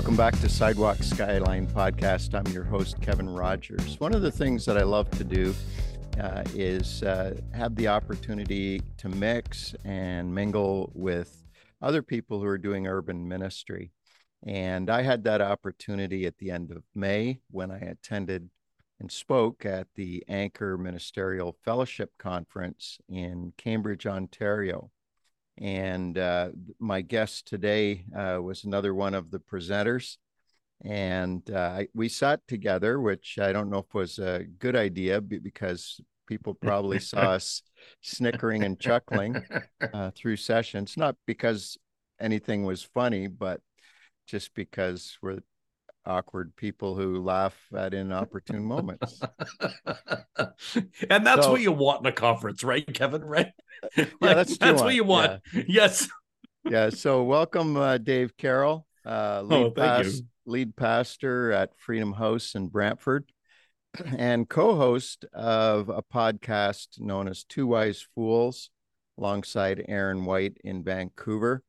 Welcome back to Sidewalk Skyline Podcast. I'm your host, Kevin Rogers. One of the things that I love to do uh, is uh, have the opportunity to mix and mingle with other people who are doing urban ministry. And I had that opportunity at the end of May when I attended and spoke at the Anchor Ministerial Fellowship Conference in Cambridge, Ontario. And uh, my guest today uh, was another one of the presenters. And uh, we sat together, which I don't know if was a good idea because people probably saw us snickering and chuckling uh, through sessions, not because anything was funny, but just because we're awkward people who laugh at inopportune moments. and that's so, what you want in a conference, right, Kevin? Right? yeah, that's, that's what you want. Yeah. Yes. yeah. So welcome, uh, Dave Carroll, uh, lead, oh, past, lead pastor at Freedom House in Brantford and co-host of a podcast known as Two Wise Fools alongside Aaron White in Vancouver.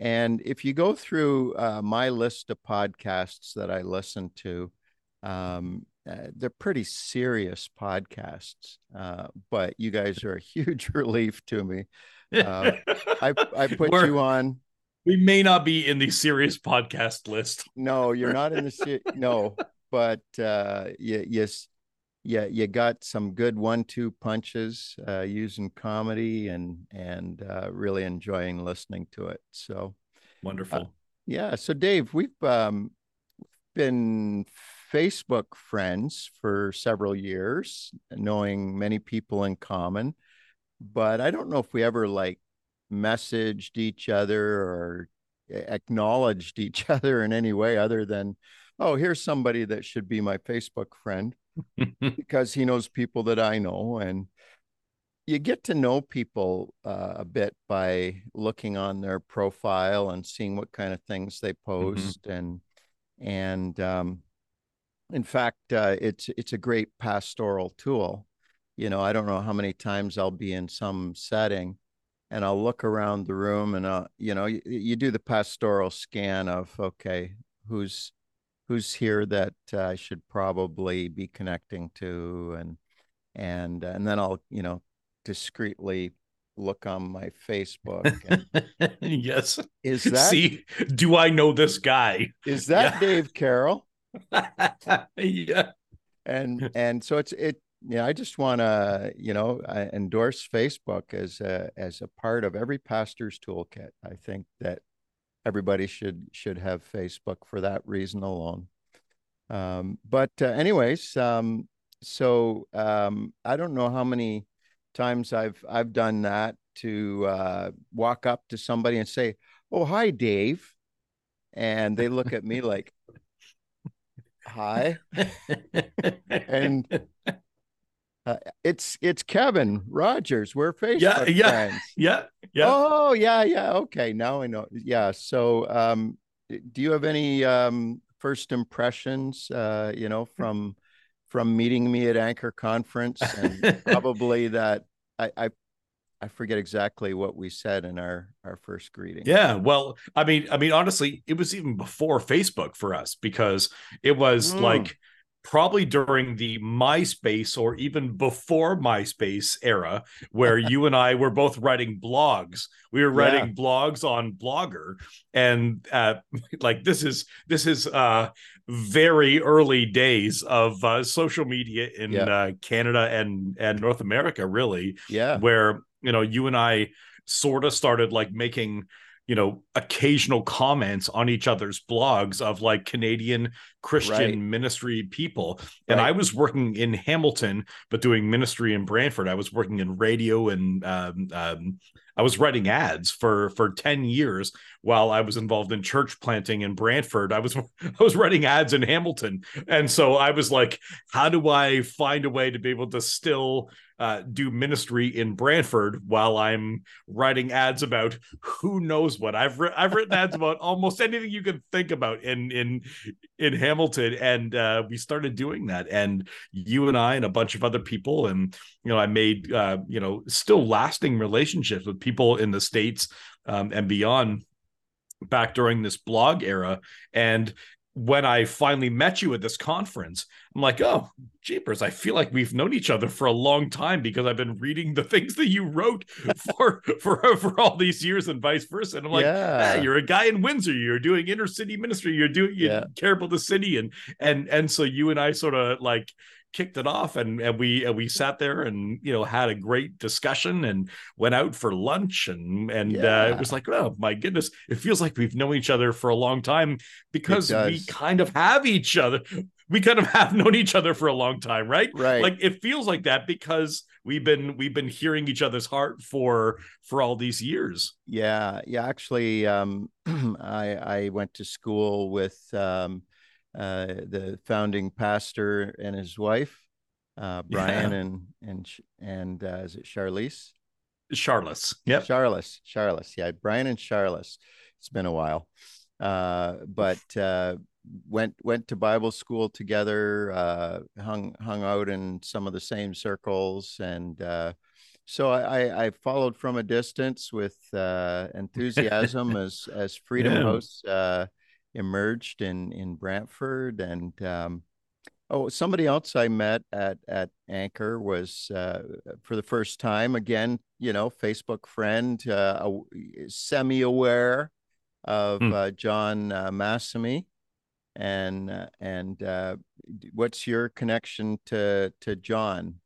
And if you go through uh, my list of podcasts that I listen to, um, uh, they're pretty serious podcasts, uh, but you guys are a huge relief to me. Uh, I, I put We're, you on. We may not be in the serious podcast list. No, you're not in the se- no, but uh, you, yes, yeah, you got some good one-two punches uh, using comedy and and uh, really enjoying listening to it. So wonderful. Uh, yeah. So Dave, we've um, been Facebook friends for several years, knowing many people in common, but I don't know if we ever like messaged each other or acknowledged each other in any way other than, oh, here's somebody that should be my Facebook friend because he knows people that I know. And you get to know people uh, a bit by looking on their profile and seeing what kind of things they mm-hmm. post mm-hmm. and and um, in fact uh, it's it's a great pastoral tool you know i don't know how many times i'll be in some setting and i'll look around the room and uh you know you, you do the pastoral scan of okay who's who's here that uh, I should probably be connecting to, and and and then I'll you know discreetly look on my Facebook. And, yes, is that see? Do I know this guy? Is that yeah. Dave Carroll? yeah, and and so it's it. Yeah, I just want to you know endorse Facebook as a as a part of every pastor's toolkit. I think that everybody should should have Facebook for that reason alone. Um, but uh, anyways, um, so um, I don't know how many times I've I've done that to uh, walk up to somebody and say, "Oh, hi, Dave," and they look at me like, "Hi," and uh, it's it's Kevin Rogers. We're Facebook yeah, yeah, friends. Yeah, yeah. Oh, yeah, yeah. Okay, now I know. Yeah. So, um, do you have any um, first impressions? Uh, you know, from from meeting me at Anchor Conference, and probably that I, I I forget exactly what we said in our our first greeting. Yeah, well, I mean, I mean, honestly, it was even before Facebook for us because it was mm. like probably during the MySpace or even before MySpace era, where you and I were both writing blogs. We were writing yeah. blogs on Blogger, and uh, like this is this is uh, very early days of uh, social media in yeah. uh, Canada and and North America, really. Yeah, where you know you and I sort of started like making you know occasional comments on each other's blogs of like Canadian Christian right. ministry people. And right. I was working in Hamilton, but doing ministry in Brantford. I was working in radio and um, um, I was writing ads for for 10 years while I was involved in church planting in Brantford. I was I was writing ads in Hamilton. And so I was like, how do I find a way to be able to still uh, do ministry in Brantford while I'm writing ads about who knows what. I've I've written ads about almost anything you can think about in in in Hamilton, and uh, we started doing that. And you and I and a bunch of other people, and you know, I made uh, you know still lasting relationships with people in the states um, and beyond back during this blog era and when I finally met you at this conference, I'm like, oh, jeepers, I feel like we've known each other for a long time because I've been reading the things that you wrote for for for all these years and vice versa. And I'm like, yeah. ah, you're a guy in Windsor, you're doing inner city ministry, you're doing you yeah. care about the city, and and and so you and I sort of like kicked it off and, and we and we sat there and you know had a great discussion and went out for lunch and and yeah. uh, it was like oh my goodness it feels like we've known each other for a long time because we kind of have each other we kind of have known each other for a long time right? Right. Like it feels like that because we've been we've been hearing each other's heart for for all these years. Yeah yeah actually um i i went to school with um uh, the founding pastor and his wife, uh, Brian yeah. and and and uh, is it Charlize? Charles. Yep. Charles. Charles. Yeah, Brian and Charles. It's been a while, uh, but uh, went went to Bible school together. Uh, hung hung out in some of the same circles, and uh, so I, I followed from a distance with uh, enthusiasm as as Freedom yeah. House uh, emerged in in Brantford and um, oh somebody else I met at at Anchor was uh, for the first time again you know Facebook friend uh, semi aware of mm. uh, John uh, Massamy and uh, and uh, what's your connection to to John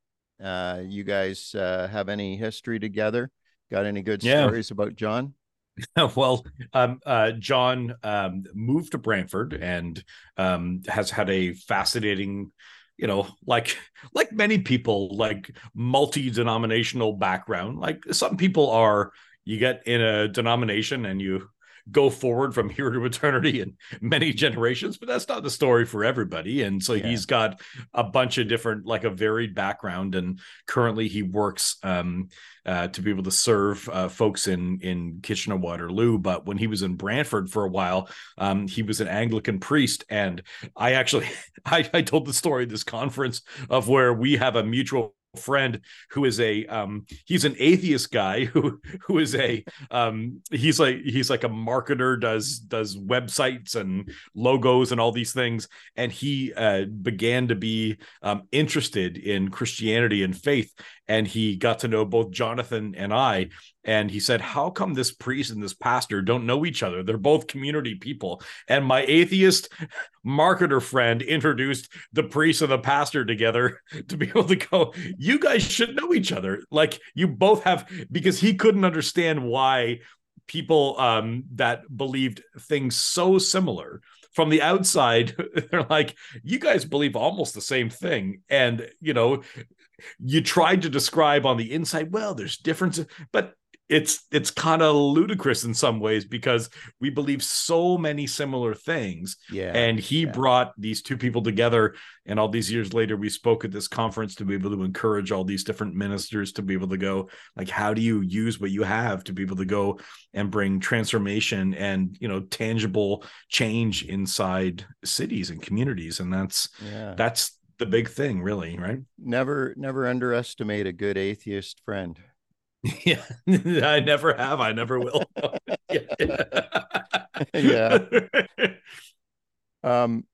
uh, you guys uh, have any history together got any good yeah. stories about John well, um, uh, John um, moved to Brantford and um, has had a fascinating, you know, like like many people, like multi denominational background. Like some people are, you get in a denomination and you go forward from here to eternity in many generations, but that's not the story for everybody. And so yeah. he's got a bunch of different, like a varied background. And currently he works um, uh, to be able to serve uh, folks in in Kitchener Waterloo. But when he was in Brantford for a while, um, he was an Anglican priest. And I actually I, I told the story at this conference of where we have a mutual friend who is a um he's an atheist guy who who is a um he's like he's like a marketer does does websites and logos and all these things. And he uh began to be um interested in christianity and faith and he got to know both jonathan and i and he said how come this priest and this pastor don't know each other? They're both community people. And my atheist marketer friend introduced the priest and the pastor together to be able to go you guys should know each other. Like you both have because he couldn't understand why people um that believed things so similar from the outside they're like you guys believe almost the same thing. And you know you tried to describe on the inside well there's differences but it's it's kind of ludicrous in some ways because we believe so many similar things. Yeah and he yeah. brought these two people together and all these years later we spoke at this conference to be able to encourage all these different ministers to be able to go like how do you use what you have to be able to go and bring transformation and you know tangible change inside cities and communities? And that's yeah. that's the big thing really right never never underestimate a good atheist friend Yeah, I never have. I never will. yeah. Um.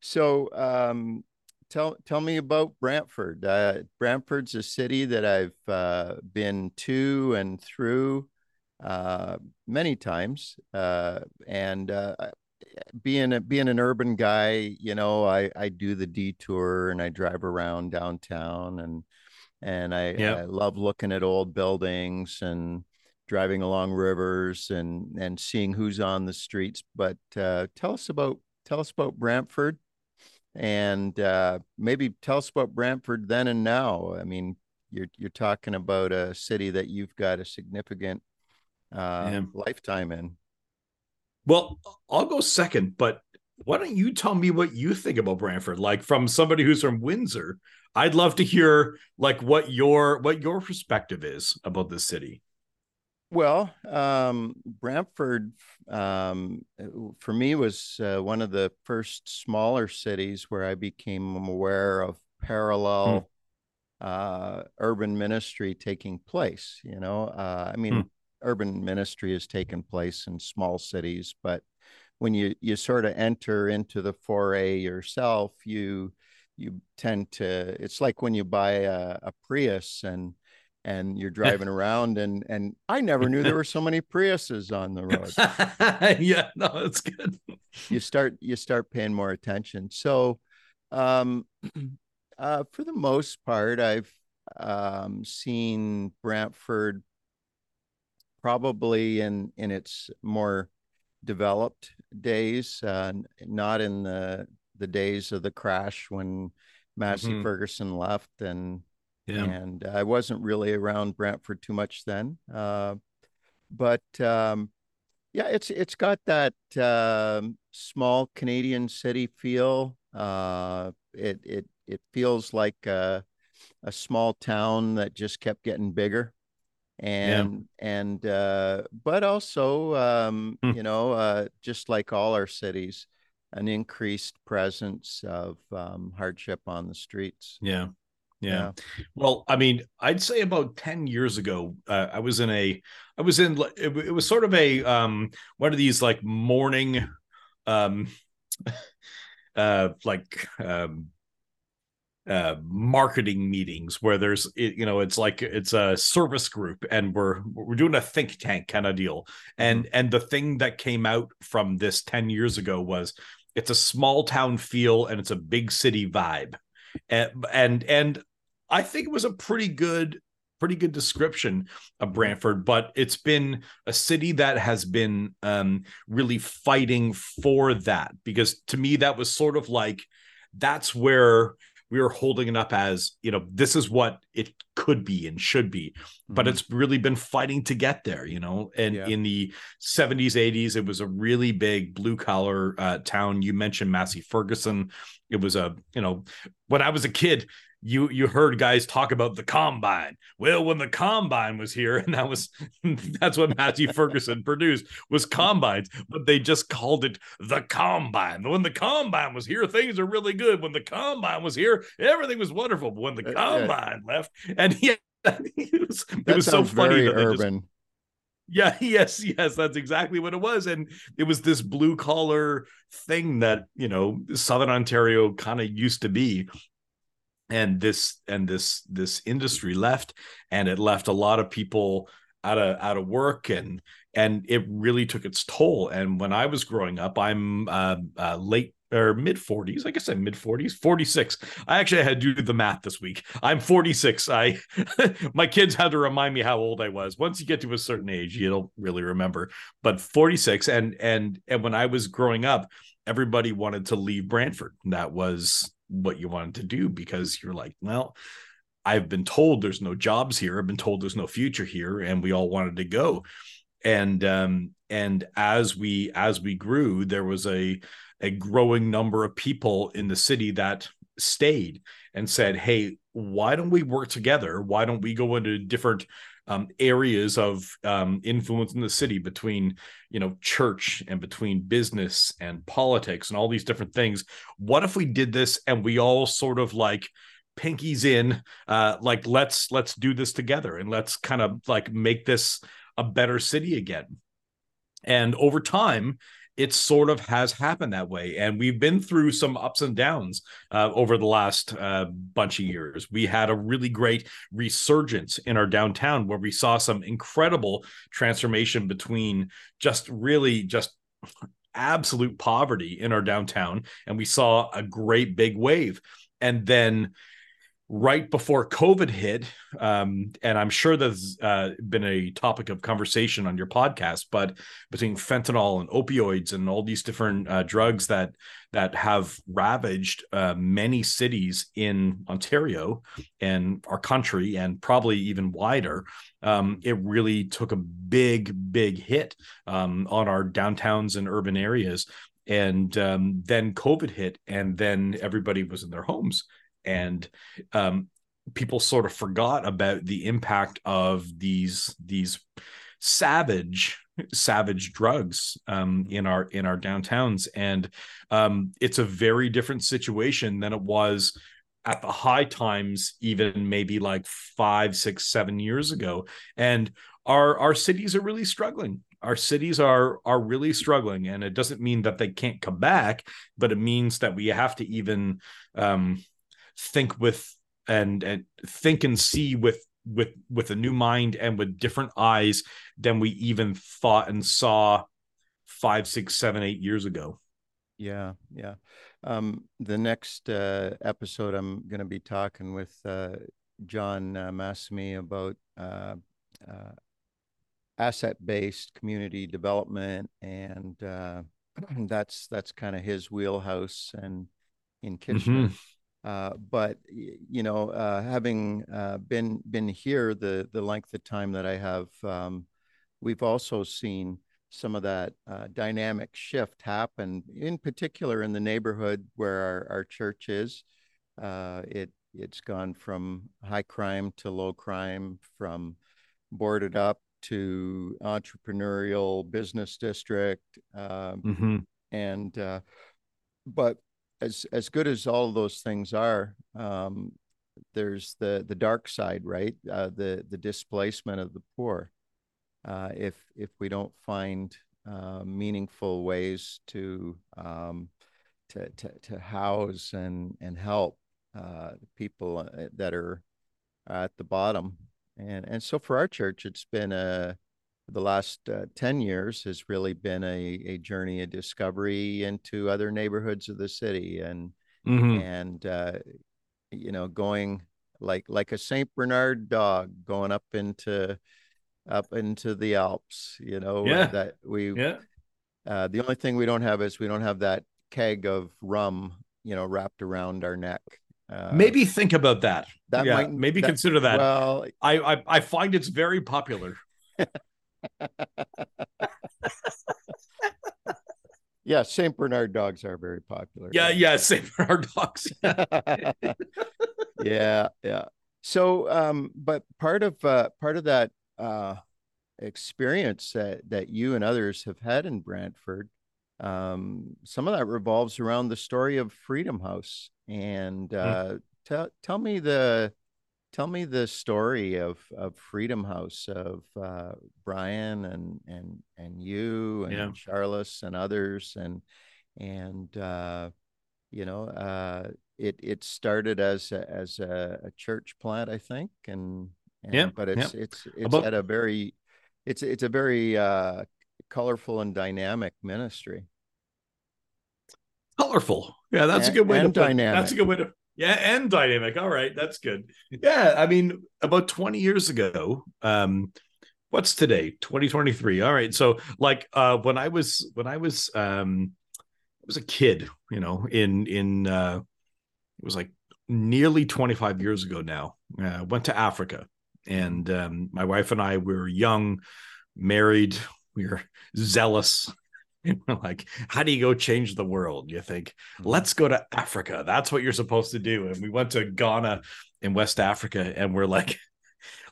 So, um, tell tell me about Brantford. Uh, Brantford's a city that I've uh, been to and through uh, many times, uh, and uh, being a, being an urban guy, you know, I I do the detour and I drive around downtown and and I, yep. I love looking at old buildings and driving along rivers and and seeing who's on the streets. But uh, tell us about tell us about Brantford, and uh, maybe tell us about Brantford then and now. I mean, you're you're talking about a city that you've got a significant uh, yeah. lifetime in. Well, I'll go second, but why don't you tell me what you think about Brantford? Like from somebody who's from Windsor, I'd love to hear like what your what your perspective is about this city. Well, um, Brantford um, for me was uh, one of the first smaller cities where I became aware of parallel hmm. uh, urban ministry taking place. You know, uh, I mean, hmm. Urban ministry has taken place in small cities, but when you you sort of enter into the foray yourself, you you tend to. It's like when you buy a, a Prius and and you're driving around and and I never knew there were so many Priuses on the road. yeah, no, it's good. you start you start paying more attention. So um uh for the most part I've um seen Brantford probably in in its more developed days, uh, not in the the days of the crash when Massey mm-hmm. Ferguson left and yeah. And I wasn't really around Brantford too much then. Uh, but um, yeah, it's it's got that uh, small Canadian city feel. Uh, it it it feels like a, a, small town that just kept getting bigger, and yeah. and uh, but also um, hmm. you know uh, just like all our cities, an increased presence of um, hardship on the streets. Yeah, yeah. Well, I mean, I'd say about 10 years ago, uh, I was in a, I was in, it, it, was sort of a, um, one of these like morning, um, uh, like, um, uh, marketing meetings where there's you know it's like it's a service group and we're we're doing a think tank kind of deal and mm-hmm. and the thing that came out from this 10 years ago was it's a small town feel and it's a big city vibe and and and I think it was a pretty good pretty good description of mm-hmm. Brantford, but it's been a city that has been um, really fighting for that because to me that was sort of like that's where we were holding it up as you know this is what it could be and should be but mm-hmm. it's really been fighting to get there you know and yeah. in the 70s 80s it was a really big blue collar uh, town you mentioned massey ferguson it was a you know when i was a kid you you heard guys talk about the combine. Well, when the combine was here, and that was that's what Massey Ferguson produced was combines, but they just called it the combine. When the combine was here, things are really good. When the combine was here, everything was wonderful. But when the combine uh, left, and yeah, it was, it was so funny that urban. Just, yeah, yes, yes, that's exactly what it was. And it was this blue collar thing that, you know, Southern Ontario kind of used to be and this and this this industry left and it left a lot of people out of out of work and and it really took its toll. And when i was growing up i'm uh, uh, late or mid 40s i guess i'm mid 40s 46 i actually had to do the math this week. I'm 46 i my kids had to remind me how old i was. Once you get to a certain age you don't really remember. But 46 and and and when i was growing up everybody wanted to leave brantford. That was what you wanted to do because you're like, well, I've been told there's no jobs here. I've been told there's no future here, and we all wanted to go. And um, and as we as we grew, there was a a growing number of people in the city that stayed and said, "Hey, why don't we work together? Why don't we go into different um, areas of um, influence in the city between you know church and between business and politics and all these different things. What if we did this and we all sort of like pinkies in uh like let's let's do this together and let's kind of like make this a better city again? And over time it sort of has happened that way. And we've been through some ups and downs uh, over the last uh, bunch of years. We had a really great resurgence in our downtown where we saw some incredible transformation between just really just absolute poverty in our downtown. And we saw a great big wave. And then right before COVID hit, um, and I'm sure that's uh, been a topic of conversation on your podcast, but between fentanyl and opioids and all these different uh, drugs that that have ravaged uh, many cities in Ontario and our country, and probably even wider, um, it really took a big, big hit um, on our downtowns and urban areas. And um, then COVID hit, and then everybody was in their homes and um, people sort of forgot about the impact of these these savage savage drugs um, in our in our downtowns. And um, it's a very different situation than it was at the high times even maybe like five six seven years ago. And our our cities are really struggling. Our cities are are really struggling. And it doesn't mean that they can't come back but it means that we have to even um, think with and and think and see with with with a new mind and with different eyes than we even thought and saw five six seven eight years ago. Yeah yeah. Um the next uh episode i'm going to be talking with uh john uh, massamy about uh, uh asset-based community development and uh that's that's kind of his wheelhouse and in kitchener mm-hmm. Uh, but you know, uh, having uh, been been here the the length of time that I have, um, we've also seen some of that uh, dynamic shift happen. In particular, in the neighborhood where our, our church is, uh, it it's gone from high crime to low crime, from boarded up to entrepreneurial business district, um, mm-hmm. and but as as good as all of those things are, um, there's the the dark side, right? Uh, the the displacement of the poor. Uh, if if we don't find uh, meaningful ways to um, to, to to house and and help uh, people uh, that are at the bottom, and and so for our church, it's been a the last uh, 10 years has really been a, a journey of discovery into other neighborhoods of the city and mm-hmm. and uh, you know going like like a saint bernard dog going up into up into the alps you know yeah. that we yeah uh, the only thing we don't have is we don't have that keg of rum you know wrapped around our neck uh, maybe think about that. That yeah, might maybe that, consider that. Well, I, I I find it's very popular. yeah, Saint Bernard dogs are very popular. Yeah, yeah, Saint Bernard dogs. yeah, yeah. So, um, but part of uh, part of that uh, experience that that you and others have had in Brantford, um, some of that revolves around the story of Freedom House. And hmm. uh, mm. tell tell me the tell me the story of of Freedom House of uh, Brian and and and you and yeah. Charles and others and and uh, you know uh, it it started as a, as a, a, church plant I think and, and yeah but it's yeah. it's it's About- at a very it's it's a very uh, colorful and dynamic ministry colorful yeah that's and, a good way to put dynamic. that's a good way to yeah, and dynamic. All right, that's good. Yeah, I mean, about 20 years ago, um, what's today? 2023. All right. So like uh when I was when I was um I was a kid, you know, in in uh it was like nearly 25 years ago now. Uh, went to Africa and um my wife and I were young, married, we were zealous like, how do you go change the world? You think, mm-hmm. let's go to Africa. That's what you're supposed to do. And we went to Ghana in West Africa and we're like,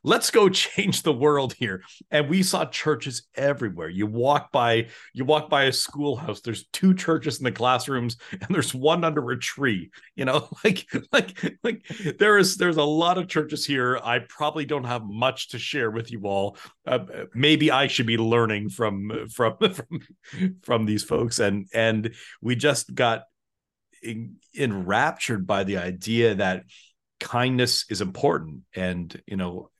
let's go change the world here. And we saw churches everywhere. You walk by you walk by a schoolhouse there's two churches in the classrooms and there's one under a tree you know? Like like like there is there's a lot of churches here. I probably don't have much to share with you all. Uh, maybe i should be learning from from from from these folks. And and we just got enraptured by the idea that kindness is important. And you know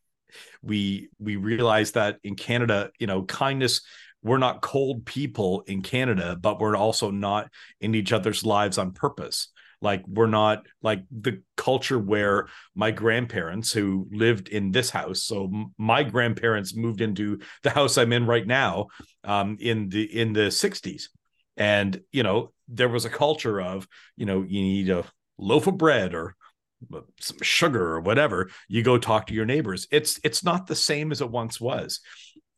we we realize that in Canada, you know, kindness we're not cold people in Canada, but we're also not in each other's lives on purpose. Like we're not like the culture where my grandparents who lived in this house. So my grandparents moved into the house I'm in right now um, in the in the 60s. And you know, there was a culture of, you know, you need a loaf of bread or some sugar or whatever you go talk to your neighbors. It's it's not the same as it once was.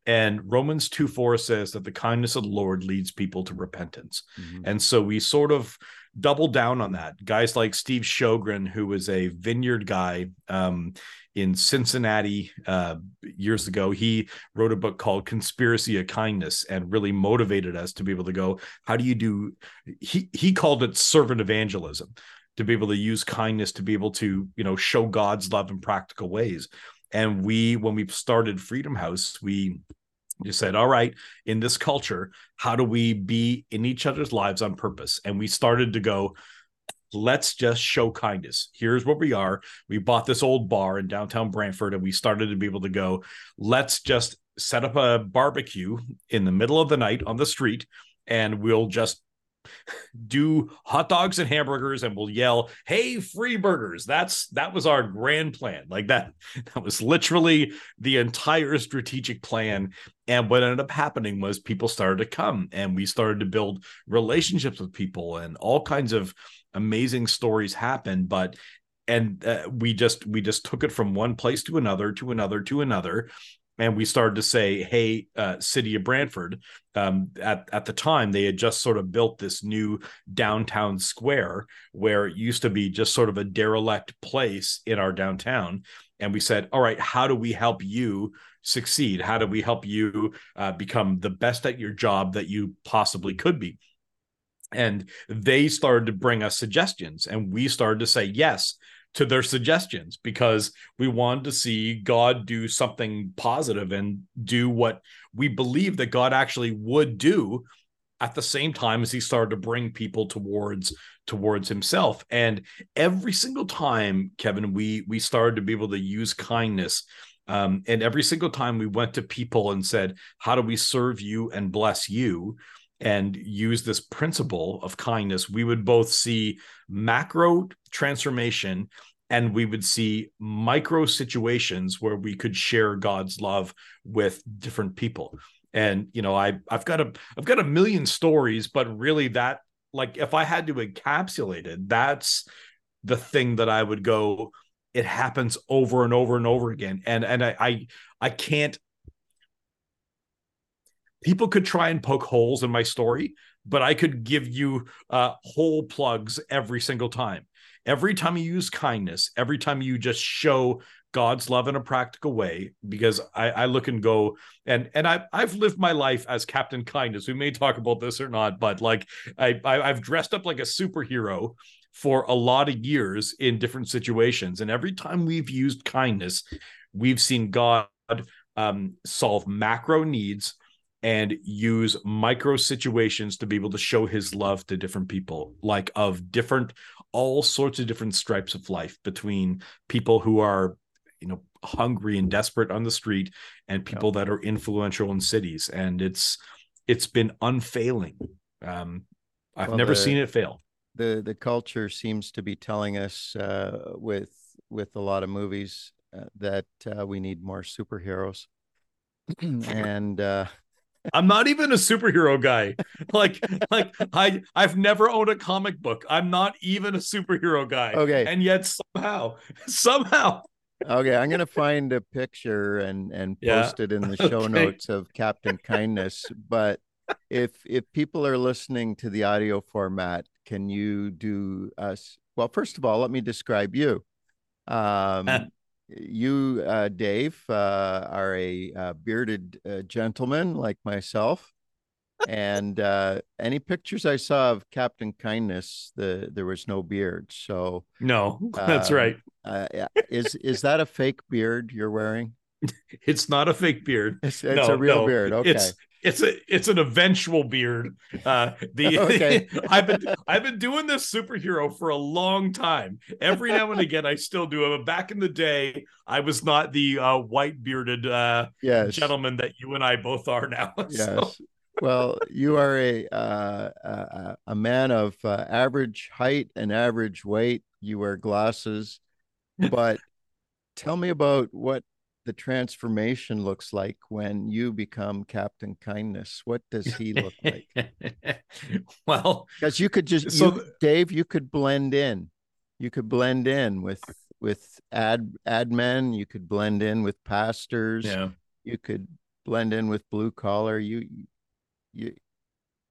And romans 2 4 says that the kindness of the lord leads people to repentance. Mm-hmm. and so we sort of double down on that. Guys like steve sjogren who was a vineyard guy um, in cincinnati uh, years ago he wrote a book called conspiracy of kindness and really motivated us to be able to go how do you do? He he called it servant evangelism to be able to use kindness to be able to you know show god's love in practical ways And we, when we started Freedom House, we just said, all right, in this culture, how do we be in each other's lives on purpose? And we started to go, let's just show kindness. Here's what we are. We bought this old bar in downtown Brantford and we started to be able to go, let's just set up a barbecue in the middle of the night on the street and we'll just do hot dogs and hamburgers and we'll yell hey free burgers. That's that was our grand plan. Like that that was literally the entire strategic plan. And what ended up happening was people started to come and we started to build relationships with people and all kinds of amazing stories happened. But and uh, we just we just took it from one place to another to another to another and we started to say, "Hey, uh, city of Brantford." Um, at at the time, they had just sort of built this new downtown square where it used to be just sort of a derelict place in our downtown, and we said, "All right, how do we help you?" succeed how do we help you uh, become the best at your job that you possibly could be and they started to bring us suggestions and we started to say yes to their suggestions because we wanted to see God do something positive and do what we believe that God actually would do at the same time as he started to bring people towards towards himself. And every single time kevin we we started to be able to use kindness um, and every single time we went to people and said how do we serve you and bless you and use this principle of kindness, we would both see macro transformation and we would see micro situations where we could share God's love with different people. And you know, I I've got a I've got a million stories, but really that like if I had to encapsulate it, that's the thing that I would go it happens over and over and over again and and I I, I can't people could try and poke holes in my story, but I could give you uh, whole plugs every single time. Every time you use kindness, every time you just show God's love in a practical way, because I, I look and go, and and I I've lived my life as Captain Kindness. We may talk about this or not, but like I, I I've dressed up like a superhero for a lot of years in different situations, and every time we've used kindness, we've seen God um, solve macro needs and use micro situations to be able to show his love to different people, like of different, all sorts of different stripes of life between people who are, you know, hungry and desperate on the street and people yeah. that are influential in cities. And it's, it's been unfailing. Um, I've well, never the, seen it fail. The, the culture seems to be telling us uh, with, with a lot of movies uh, that uh, we need more superheroes. and uh, I'm not even a superhero guy. Like, like I I've never owned a comic book. I'm not even a superhero guy. Okay. And yet somehow, somehow. Okay, I'm gonna find a picture and and yeah. post it in the show okay. notes of Captain Kindness. But if if people are listening to the audio format, can you do us well, first of all, let me describe you. Um you, uh, Dave, uh, are a uh, bearded uh, gentleman like myself. and uh, any pictures I saw of Captain Kindness, the there was no beard. So no, that's um, right. Uh, is is that a fake beard you're wearing? It's not a fake beard. It's, it's no, a real no. beard. Okay. It's it's a it's an eventual beard. Uh, the okay. I've been I've been doing this superhero for a long time. Every now and again, I still do it. But back in the day, I was not the uh, white bearded uh, yes. gentleman that you and I both are now. Yes. So. well, you are a uh, a, a man of uh, average height and average weight. You wear glasses, but tell me about what the transformation looks like when you become Captain Kindness. What does he look like? well, because you could just, so, you, Dave, you could blend in. You could blend in with with ad ad men. You could blend in with pastors. Yeah. You could blend in with blue collar. You you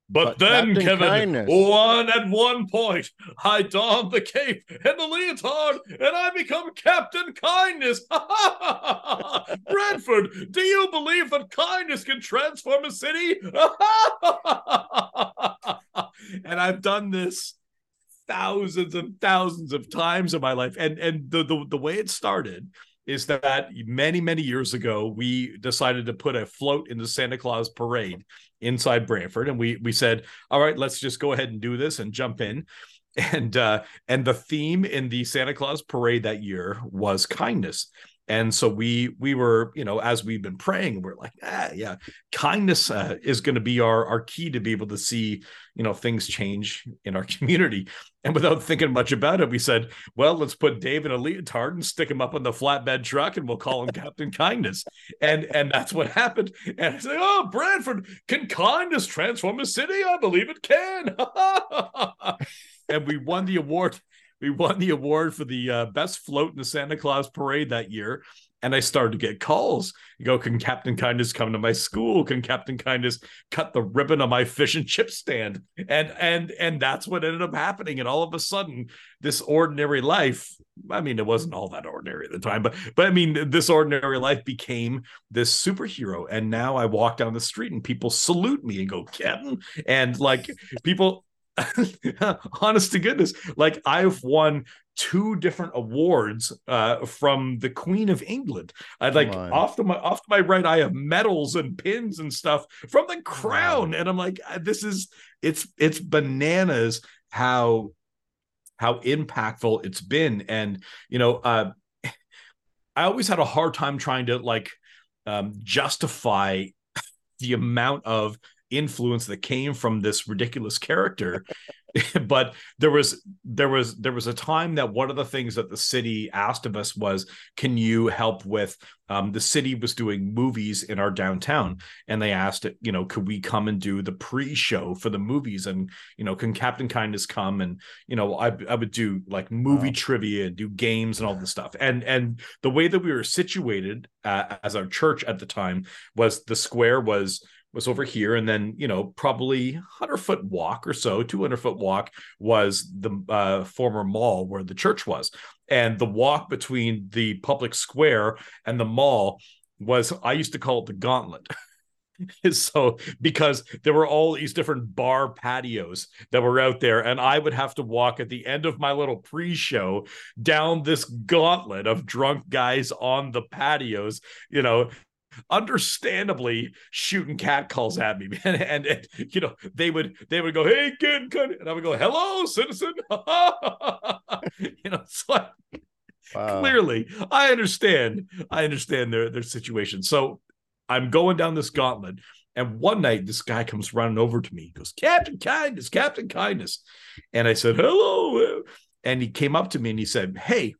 but, but then, Kevin, Kindness. one at one point, I don the cape and the leotard, and I become Captain Kindness. Brantford, do you believe that kindness can transform a city? and I've done this thousands and thousands of times in my life. And and the, the the way it started is that many many years ago we decided to put a float in the Santa Claus parade inside Brantford, and we we said, all right, let's just go ahead and do this and jump in. And uh, and the theme in the Santa Claus parade that year was kindness and so we we were you know as we've been praying we're like ah yeah kindness uh, is going to be our our key to be able to see you know things change in our community. And without thinking much about it we said well let's put dave in a leotard and stick him up on the flatbed truck and we'll call him captain kindness. And and that's what happened. And i said oh Brantford can kindness transform a city? I believe it can. And we won the award we won the award for the uh, best float in the Santa Claus parade that year. And I started to get calls. You go, can Captain Kindness come to my school? Can Captain Kindness cut the ribbon on my fish and chip stand? And and and that's what ended up happening. And all of a sudden, this ordinary life, I mean, it wasn't all that ordinary at the time, but but I mean, this ordinary life became this superhero. And now I walk down the street and people salute me and go, Captain. And like people honest to goodness, like I've won two different awards uh, from the Queen of England. I'd like off to my off to my right, I have medals and pins and stuff from the crown, wow. and I'm like, uh, this is it's it's bananas how how impactful it's been, and you know, uh, I always had a hard time trying to like um, justify the amount of influence that came from this ridiculous character. But there was there was there was a time that one of the things that the city asked of us was can you help with um, the city was doing movies in our downtown? And they asked you know could we come and do the pre-show for the movies? And you know can captain kindness come? And you know i, I would do like movie wow. trivia and do games and all this stuff. And and the way that we were situated uh, as our church at the time was the square was was over here. And then you know probably 100 foot walk or so 200 foot walk was the uh, former mall where the church was. And the walk between the public square and the mall was i used to call it the gauntlet. So because there were all these different bar patios that were out there and i would have to walk at the end of my little pre-show down this gauntlet of drunk guys on the patios you know understandably shooting cat calls at me, man. And, and, you know, they would they would go, "Hey, kid," and I would go, "Hello, citizen." you know, so I, wow. clearly, I understand. I understand their their situation. So I'm going down this gauntlet. And one night, this guy comes running over to me. He goes, Captain Kindness, Captain Kindness. And I said, Hello. And he came up to me and he said, Hey,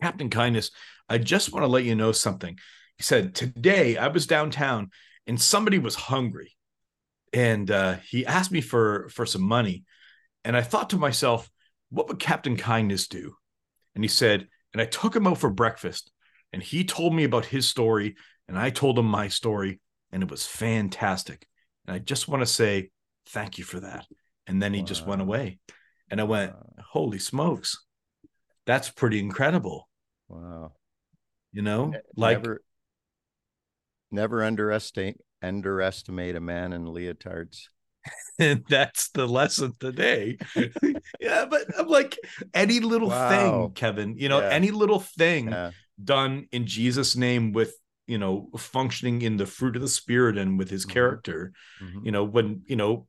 Captain Kindness, I just want to let you know something. He said, Today I was downtown and somebody was hungry. And uh, he asked me for, for some money. And I thought to myself, what would Captain Kindness do? And he said, and I took him out for breakfast and he told me about his story and I told him my story and it was fantastic. And I just want to say thank you for that. And then he wow. just went away. And I went, holy smokes, that's pretty incredible. Wow. You know, like never, Never underestimate underestimate a man in leotards. and that's the lesson today. yeah, but I'm like any little wow. thing, Kevin, you know, yeah. any little thing yeah. done in Jesus' name with you know functioning in the fruit of the spirit and with his mm-hmm. character mm-hmm. you know when you know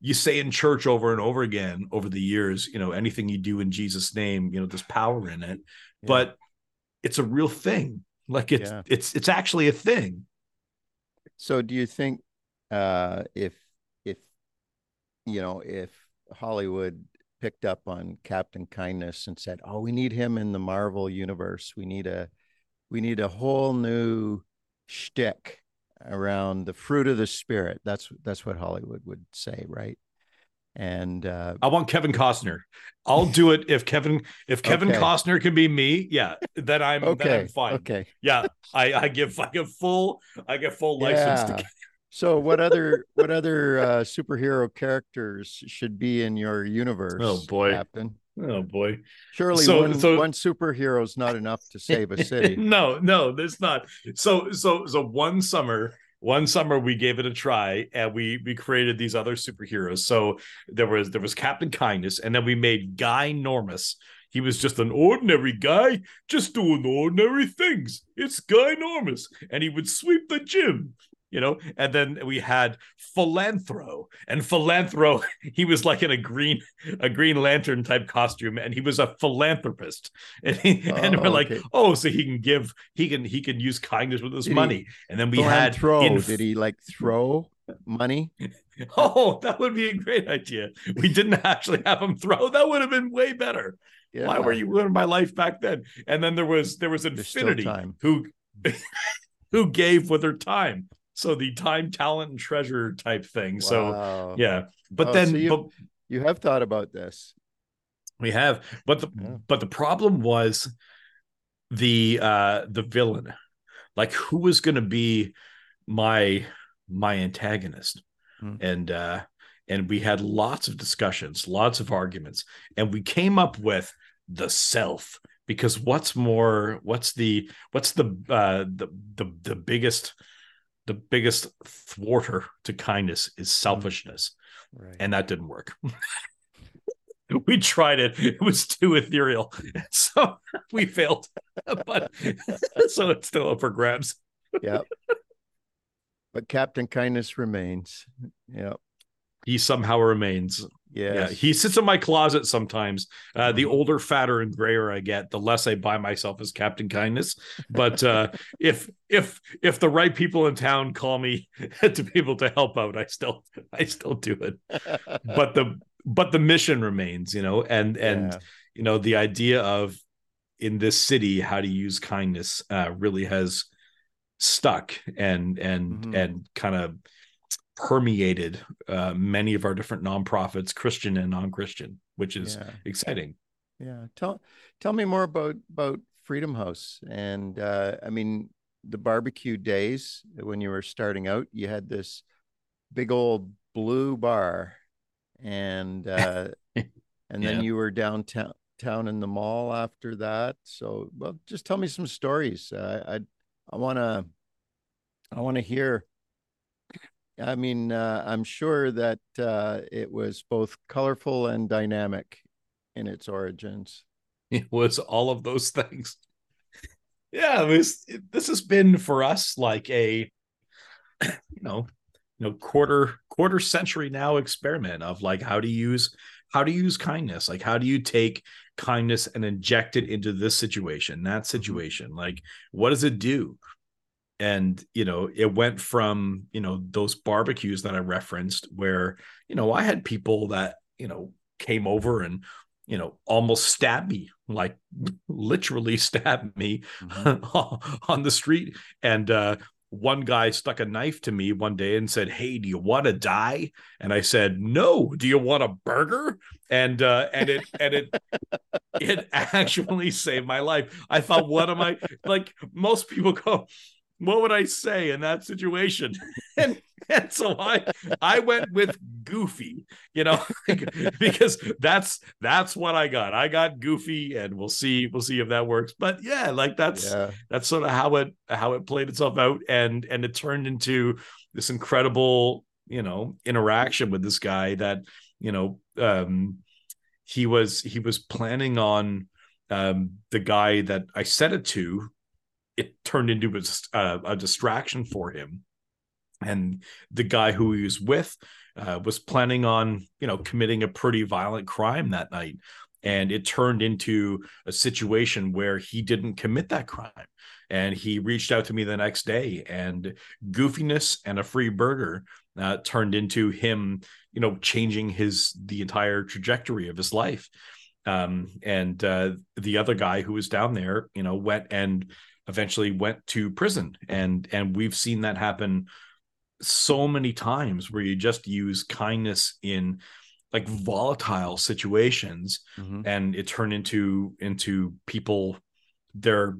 you say in church over and over again over the years you know anything you do in jesus name you know there's power in it yeah. but it's a real thing like it's yeah. it's it's actually a thing so do you think uh, if if you know if Hollywood picked up on Captain Kindness and said, "Oh, we need him in the Marvel universe. We need a we need a whole new shtick around the fruit of the spirit." That's that's what Hollywood would say, right? And uh, I want Kevin Costner. I'll do it if Kevin if Kevin okay. Costner can be me. Yeah, then I'm okay. Then I'm fine. Okay. Yeah, I I give I give full I get full license yeah. to. So what other what other uh, superhero characters should be in your universe? Oh boy, Captain. Oh boy. Surely so, one, so, one superhero is not enough to save a city. no, no, there's not. So so so one summer one summer we gave it a try and we we created these other superheroes. So there was there was captain kindness and then we made guy normus. He was just an ordinary guy, just doing ordinary things. It's Guy Normus, and he would sweep the gym you know? And then we had philanthro and philanthro he was like in a green a green lantern type costume and he was a philanthropist. And, he, oh, and we're oh, like oh so he can give he can he can use kindness with his did money. He, and then we had throw inf- did he like throw money? Oh that would be a great idea. We didn't actually have him throw. That would have been way better. Yeah. why were you ruining my life back then? And then there was there was infinity who who gave with her time so the time talent and treasure type thing. Wow. so yeah. But oh, then so you, but, you have thought about this. We have. But the yeah. but the problem was the uh the villain. Like who was going to be my my antagonist? Hmm. and uh and we had lots of discussions lots of arguments and we came up with the self. Because what's more what's the what's the uh the the, the biggest the biggest thwarter to kindness is mm. selfishness. Right. And that didn't work. we tried it. It was too ethereal. So we failed. But so it's still up for grabs. yeah. But Captain Kindness remains. Yeah. He somehow remains. Yes. Yeah, he sits in my closet sometimes. Uh, the mm-hmm. older, fatter, and grayer I get, the less I buy myself as Captain Kindness. But uh, if if if the right people in town call me to be able to help out, I still I still do it. but the but the mission remains, you know, and and yeah. you know the idea of in this city how to use kindness uh, really has stuck and and mm-hmm. and kind of permeated uh, many of our different nonprofits, Christian and non-Christian, which is yeah. exciting. Yeah. Tell tell me more about about Freedom House. And uh, I mean, the barbecue days when you were starting out, you had this big old blue bar, and uh, and then yeah. you were downtown town in the mall after that. So, well, just tell me some stories. Uh, I I want to I want to hear I mean, uh, I'm sure that uh, it was both colorful and dynamic in its origins. It was all of those things. yeah, this this has been for us like a, you know, you know, quarter quarter century now experiment of like how to use how to use kindness, like how do you take kindness and inject it into this situation, that mm-hmm. situation, like what does it do? And you know it went from you know those barbecues that i referenced where you know i had people that you know came over and you know almost stabbed me like literally stabbed me mm-hmm. on the street and uh one guy stuck a knife to me one day and said, "Hey, do you want to die?" And I said, "No. Do you want a burger?" And uh, and it and it it actually saved my life. I thought, "What am I like?" Most people go, what would I say in that situation? and, and so I I went with goofy, you know, because that's that's what I got. I got goofy, and we'll see we'll see if that works. But yeah, like that's yeah. that's sort of how it how it played itself out, and and it turned into this incredible you know interaction with this guy that you know um he was he was planning on um the guy that I said it to it turned into a, uh, a distraction for him. And the guy who he was with uh, was planning on you know committing a pretty violent crime that night. And it turned into a situation where he didn't commit that crime. And he reached out to me the next day and goofiness and a free burger uh, turned into him you know changing his the entire trajectory of his life. Um, and uh, the other guy who was down there you know went and eventually went to prison and and we've seen that happen so many times where you just use kindness in like volatile situations mm-hmm. and it turned into into people their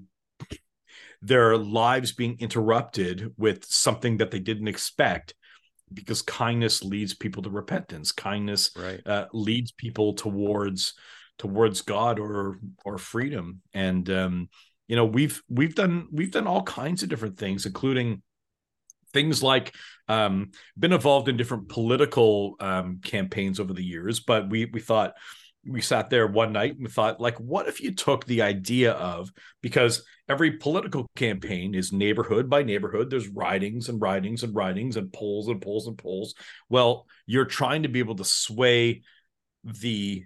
their lives being interrupted with something that they didn't expect because kindness leads people to repentance kindness right. uh, leads people towards towards god or or freedom and um you know we've we've done we've done all kinds of different things including things like um, been involved in different political um, campaigns over the years but we we thought we sat there one night and we thought, like, what if you took the idea of because every political campaign is neighborhood by neighborhood, there's ridings and ridings and ridings and polls and polls and polls. Well, you're trying to be able to sway the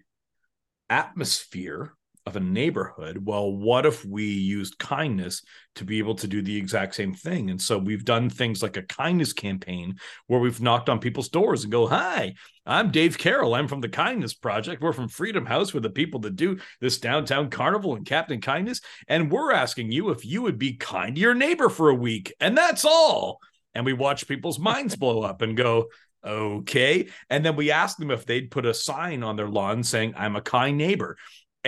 atmosphere of a neighborhood well what if we used kindness to be able to do the exact same thing? And so we've done things like a kindness campaign where we've knocked on people's doors and go hi i'm dave carroll. I'm from the kindness project. We're from freedom house. We're the people that do this downtown carnival and captain kindness. And we're asking you if you would be kind to your neighbor for a week. And that's all. And we watch people's minds blow up and go okay. And then we ask them if they'd put a sign on their lawn saying i'm a kind neighbor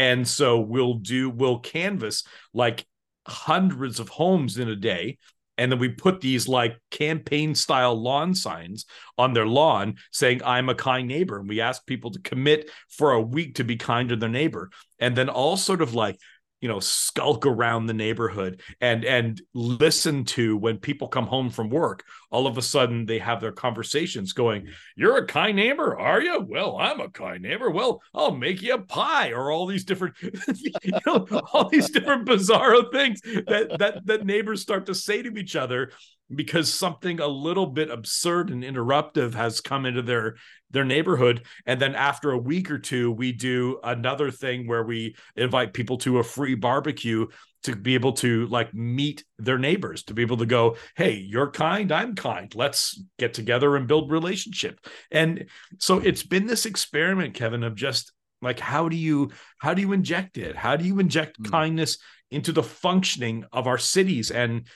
and so we'll do we'll canvas like hundreds of homes in a day. And then we put these like campaign style lawn signs on their lawn saying i'm a kind neighbor. And we ask people to commit for a week to be kind to their neighbor. And then all sort of like you know skulk around the neighborhood and and listen to when people come home from work all of a sudden they have their conversations going you're a kind neighbor are you? Well i'm a kind neighbor. Well i'll make you a pie or all these different you know all these different bizarro things that that that neighbors start to say to each other because something a little bit absurd and interruptive has come into their their neighborhood. And then after a week or two we do another thing where we invite people to a free barbecue to be able to like meet their neighbors to be able to go hey you're kind i'm kind. Let's get together and build relationship. And so it's been this experiment kevin of just like how do you how do you inject it? How do you inject mm. kindness into the functioning of our cities? And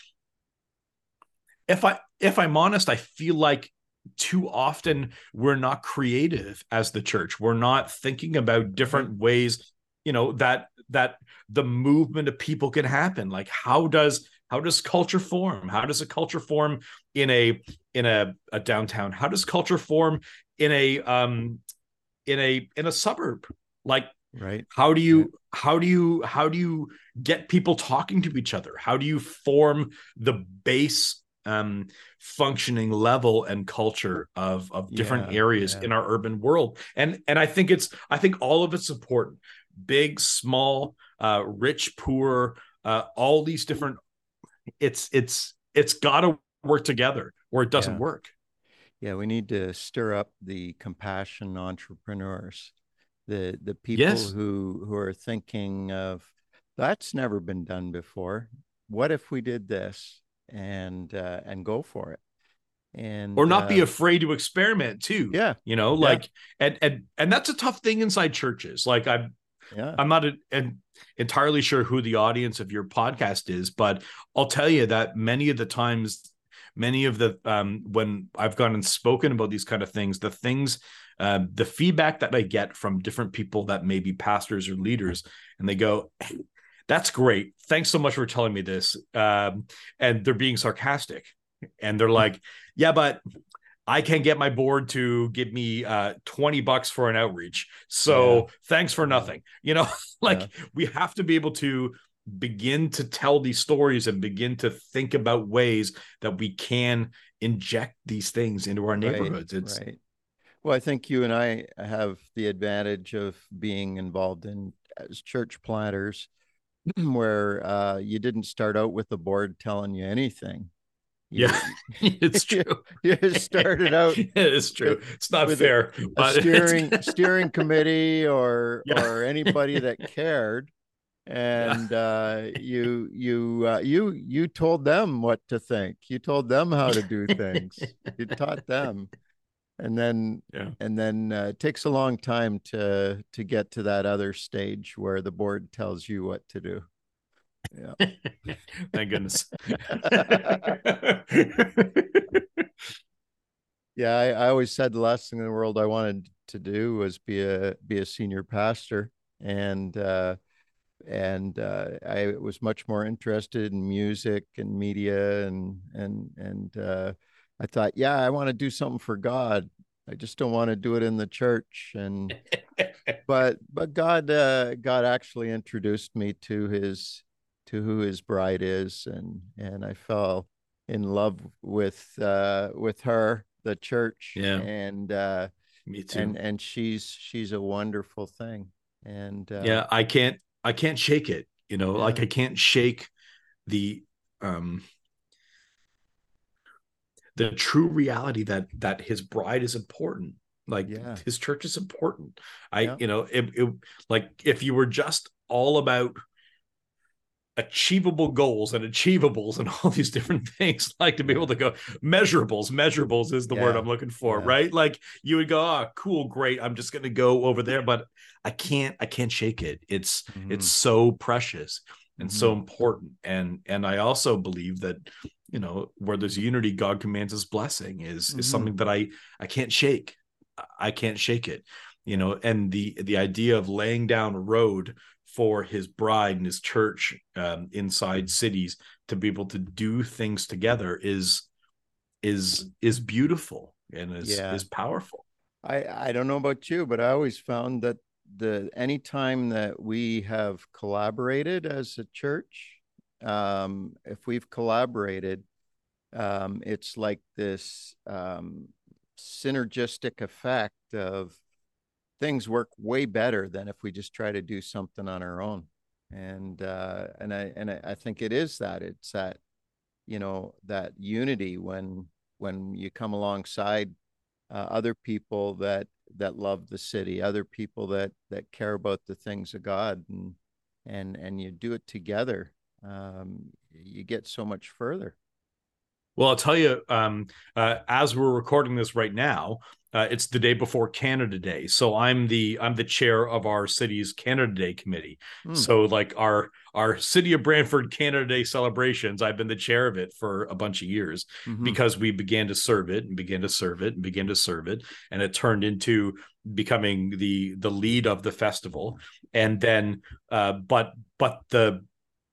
if i if i'm honest i feel like too often we're not creative as the church. We're not thinking about different mm-hmm. ways you know that that the movement of people can happen. Like how does how does culture form? How does a culture form in a in a, a downtown? How does culture form in a um in a in a suburb? Like right. how do you right. how do you how do you get people talking to each other? How do you form the base um, functioning level and culture of of different yeah, areas yeah. in our urban world and and i think it's i think all of it's important big small uh rich poor uh all these different it's it's it's got to work together or it doesn't yeah. work yeah we need to stir up the compassion entrepreneurs the the people yes. who who are thinking of that's never been done before what if we did this and uh, and go for it and or not uh, be afraid to experiment too yeah you know yeah. like and and and that's a tough thing inside churches like i'm yeah. i'm not a, an, entirely sure who the audience of your podcast is but i'll tell you that many of the times many of the um when i've gone and spoken about these kind of things the things um, the feedback that i get from different people that may be pastors or leaders and they go that's great. Thanks so much for telling me this. Um, and they're being sarcastic. And they're like, yeah, but I can't get my board to give me uh, 20 bucks for an outreach. So yeah. thanks for nothing. You know, like yeah. we have to be able to begin to tell these stories and begin to think about ways that we can inject these things into our neighborhoods. Right, it's right. Well, I think you and I have the advantage of being involved in as church planters where uh, you didn't start out with the board telling you anything. You, yeah, it's true. You, you started out. it's true. With, it's not fair. A steering steering committee or yeah. or anybody that cared, and yeah. uh, you you uh, you you told them what to think. You told them how to do things. you taught them and then yeah. and then uh, it takes a long time to to get to that other stage where the board tells you what to do. Yeah. Thank goodness. Yeah I, I always said the last thing in the world i wanted to do was be a be a senior pastor and uh and uh, I was much more interested in music and media and and and uh, I thought, yeah, I want to do something for God. I just don't want to do it in the church. And but but God uh, God actually introduced me to his to who his bride is, and and I fell in love with uh, with her, the church. Yeah, and uh, me too. And and she's she's a wonderful thing. And uh, yeah, I can't I can't shake it. You know, yeah. like I can't shake the um the true reality that that his bride is important like yeah. his church is important i yeah. you know it, it, like if you were just all about achievable goals and achievables and all these different things like to be able to go measurables measurables is the yeah. word i'm looking for right like you would go oh cool great i'm just going to go over there but i can't i can't shake it it's mm-hmm. it's so precious and mm-hmm. so important and and i also believe that you know where there's unity god commands his blessing is mm-hmm. is something that i i can't shake i can't shake it you know and the the idea of laying down a road for his bride and his church um, inside cities to be able to do things together is is is beautiful and is yeah. is powerful. I I don't know about you, but I always found that the anytime that we have collaborated as a church, um, if we've collaborated, um, it's like this um, synergistic effect of things work way better than if we just try to do something on our own. And uh, and I and I think it is that it's that you know that unity when when you come alongside uh, other people that that love the city, other people that that care about the things of God, and and and you do it together, um, you get so much further. Well, I'll tell you, um, uh, as we're recording this right now, uh, it's the day before Canada Day, so I'm the I'm the chair of our city's Canada Day committee. Mm. So like our our City of Brantford Canada Day celebrations, I've been the chair of it for a bunch of years mm-hmm. because we began to serve it and began to serve it and began to serve it, and it turned into becoming the the lead of the festival. And then, uh, but but the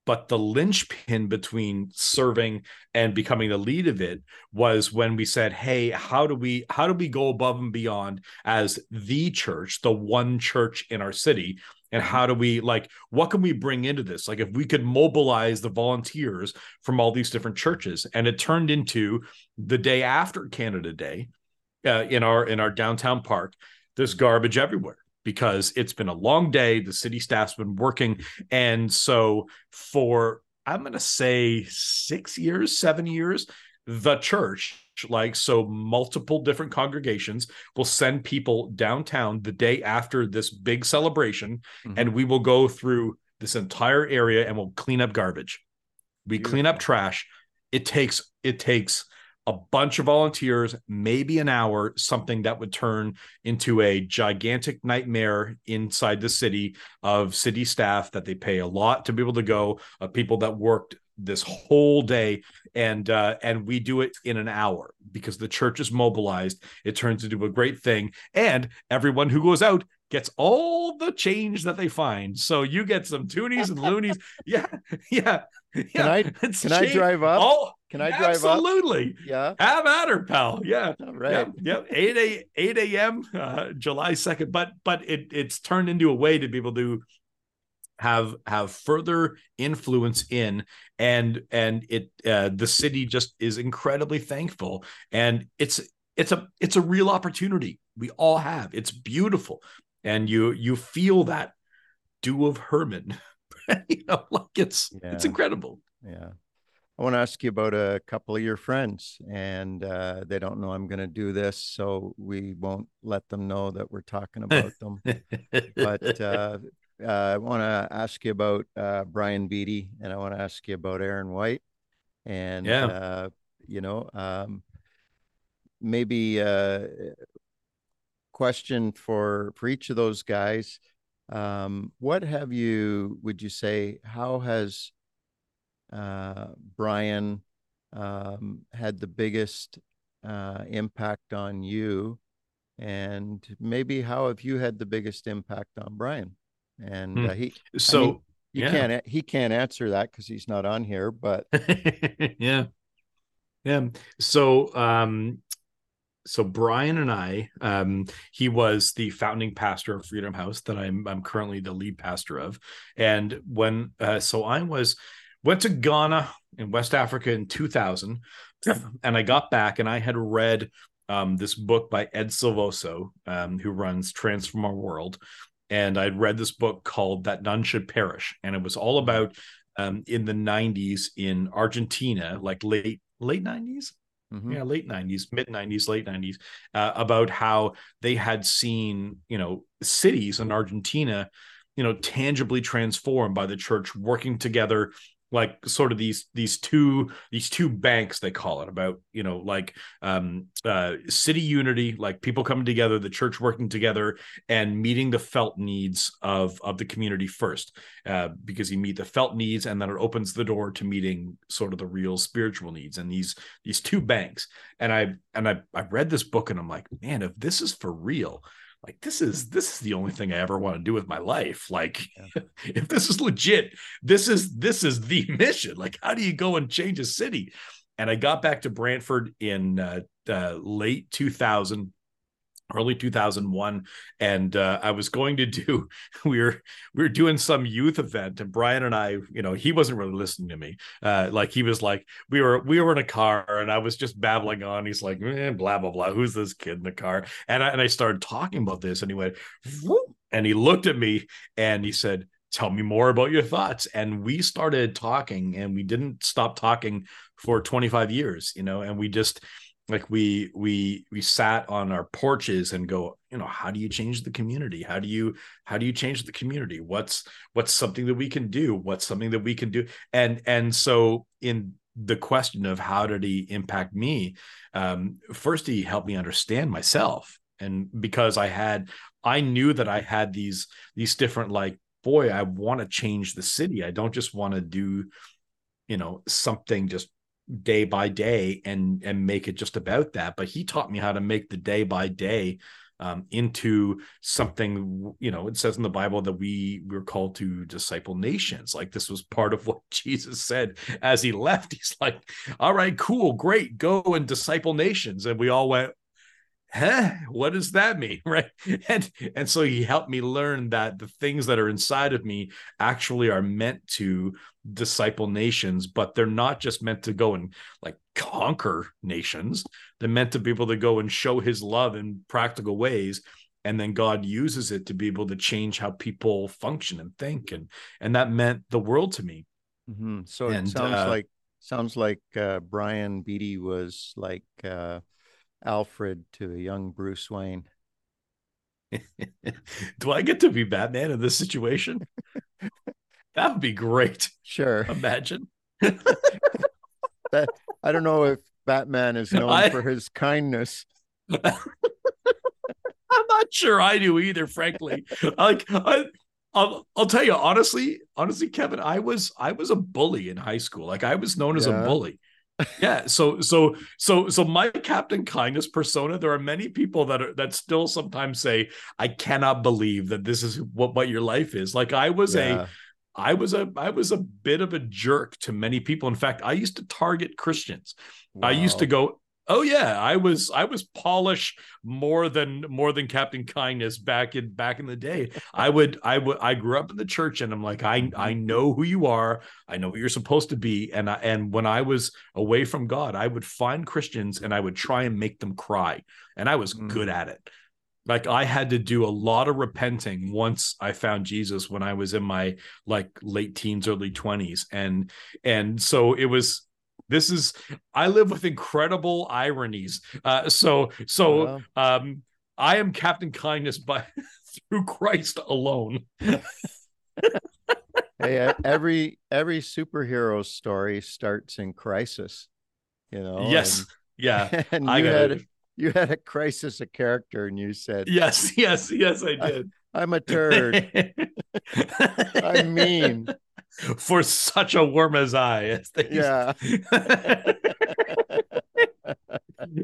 but the linchpin between serving and becoming the lead of it was when we said hey how do we how do we go above and beyond as the church the one church in our city? And how do we like what can we bring into this? Like if we could mobilize the volunteers from all these different churches. And it turned into the day after canada day uh, in our in our downtown park there's garbage everywhere because it's been a long day. The city staff's been working. And so, for I'm going to say six years, seven years, the church, like so, multiple different congregations will send people downtown the day after this big celebration, mm-hmm. and we will go through this entire area and we'll clean up garbage. We Beautiful. clean up trash. It takes, it takes a bunch of volunteers, maybe an hour, something that would turn into a gigantic nightmare inside the city of city staff that they pay a lot to be able to go, of people that worked this whole day. And uh, and we do it in an hour because the church is mobilized. It turns into a great thing. And everyone who goes out gets all the change that they find. So you get some toonies and loonies. Yeah yeah yeah, can I can I drive up? Oh, can I drive absolutely. up? Absolutely. Yeah. Have at her, pal. Yeah. All right. Yep. yep. 8 a 8 a.m. Uh, July 2nd. But but it it's turned into a way to be able to have have further influence in and and it uh, the city just is incredibly thankful and it's it's a it's a real opportunity we all have it's beautiful and you you feel that dew of Hermon you know, like it's yeah. it's incredible. Yeah. I want to ask you about a couple of your friends, and uh, they don't know I'm going to do this, so we won't let them know that we're talking about them. but uh, uh, I want to ask you about uh, Brian Beatty, and I want to ask you about Aaron White, and yeah. Uh, you know, um, maybe a uh, question for for each of those guys um, what have you, would you say, how has uh, Brian um, had the biggest uh, impact on you? And maybe how have you had the biggest impact on Brian? And hmm. uh, he, so I mean, you yeah. can't, he can't answer that because he's not on here, but yeah. Yeah. So, um, so Brian and I, um, he was the founding pastor of Freedom House that I'm I'm currently the lead pastor of, and when uh, so I was went to Ghana in West Africa in 2000, and I got back and I had read um, this book by Ed Silvoso, um, who runs Transform Our World, and I'd read this book called That None Should Perish, and it was all about um, in the '90s in Argentina, like late late '90s. Mm-hmm. Yeah, late '90s, mid '90s, late '90s, uh, about how they had seen, you know, cities in Argentina, you know, tangibly transformed by the church working together like sort of these these two these two banks they call it about you know like um uh city unity like people coming together the church working together and meeting the felt needs of of the community first uh because you meet the felt needs and then it opens the door to meeting sort of the real spiritual needs and these these two banks. And i and i i read this book and i'm like man if this is for real like this is this is the only thing I ever want to do with my life. Like yeah. if this is legit, this is this is the mission. Like how do you go and change a city? And I got back to Brantford in uh, uh, late 2000 early 2001 and uh, i was going to do we were we were doing some youth event and brian and i you know he wasn't really listening to me. Uh, like he was like we were we were in a car and i was just babbling on. He's like eh, blah blah blah. Who's this kid in the car? And i and i started talking about this and he went and he looked at me and he said tell me more about your thoughts. And we started talking and we didn't stop talking for 25 years you know and we just like we we we sat on our porches and go you know how do you change the community? How do you how do you change the community? What's what's something that we can do? What's something that we can do? And and so in the question of how did he impact me um first he helped me understand myself. And because i had i knew that i had these these different like boy i want to change the city. I don't just want to do you know something just day by day and and make it just about that. But he taught me how to make the day by day um, into something you know it says in the bible that we we're called to disciple nations. Like this was part of what jesus said as he left. He's like all right cool great go and disciple nations. And we all went huh? What does that mean? Right? And and so he helped me learn that the things that are inside of me actually are meant to disciple nations but they're not just meant to go and like conquer nations they're meant to be able to go and show his love in practical ways and then god uses it to be able to change how people function and think and and that meant the world to me mm-hmm. so and, it sounds uh, like sounds like uh, brian beatty was like uh Alfred to a young Bruce Wayne. Do I get to be Batman in this situation? that would be great. Sure. Imagine. that I don't know if Batman is known I, for his kindness. I'm not sure I do either, frankly. Like I, I'll, I'll tell you honestly, honestly, Kevin, I was I was a bully in high school. Like I was known as a bully yeah so so so so my captain kindness persona there are many people that are that still sometimes say i cannot believe that this is what what your life is like i was yeah. a I was a I was a bit of a jerk to many people. In fact, I used to target Christians. Wow. I used to go, Oh yeah, I was I was polish more than more than Captain Kindness back in back in the day. I would I would I grew up in the church and I'm like I I know who you are. I know what you're supposed to be and I, and when I was away from God, I would find Christians and I would try and make them cry. And I was mm. good at it. Like I had to do a lot of repenting once I found Jesus when I was in my like late teens early 20s and and so it was this is I live with incredible ironies. Uh, so so um, I am Captain Kindness by through Christ alone. hey, every every superhero story starts in crisis. You know. Yes. And, yeah. And you had a, you had a crisis of character, and you said, "Yes, yes, yes, I did." I, I'm a turd. I'm mean for such a worm as I. As yeah.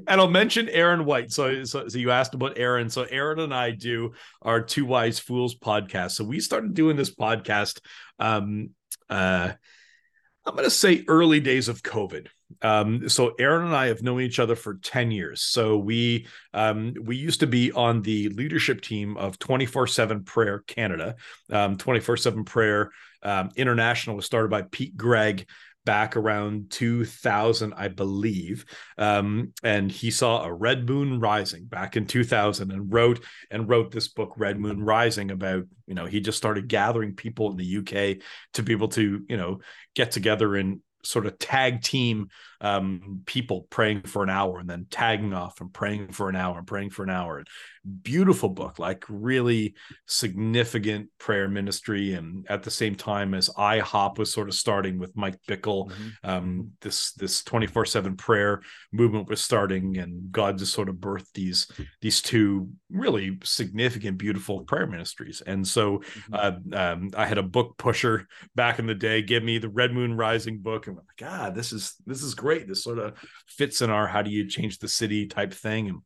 and I'll mention Aaron White. So, so, so you asked about Aaron. So Aaron and I do our Two Wise Fools podcast. So we started doing this podcast. Um, uh, I'm going to say early days of COVID. Um, so Aaron and I have known each other for 10 years. So we um, we used to be on the leadership team of 24/7 Prayer Canada. Um, 24/7 Prayer um, International was started by Pete Greig back around 2000, I believe. Um, and he saw a red moon rising back in 2000 and wrote and wrote this book, Red Moon Rising, about, you know, he just started gathering people in the UK to be able to, you know, get together and sort of tag team um, people praying for an hour and then tagging off and praying for an hour and praying for an hour. Beautiful book, like really significant prayer ministry. And at the same time as IHOP was sort of starting with Mike Bickle, mm-hmm. um, this this 24-7 prayer movement was starting and God just sort of birthed these these two really significant, beautiful prayer ministries. And so mm-hmm. uh, um, I had a book pusher back in the day give me the Red Moon Rising book. God, this is this is great. This sort of fits in our how do you change the city type thing. And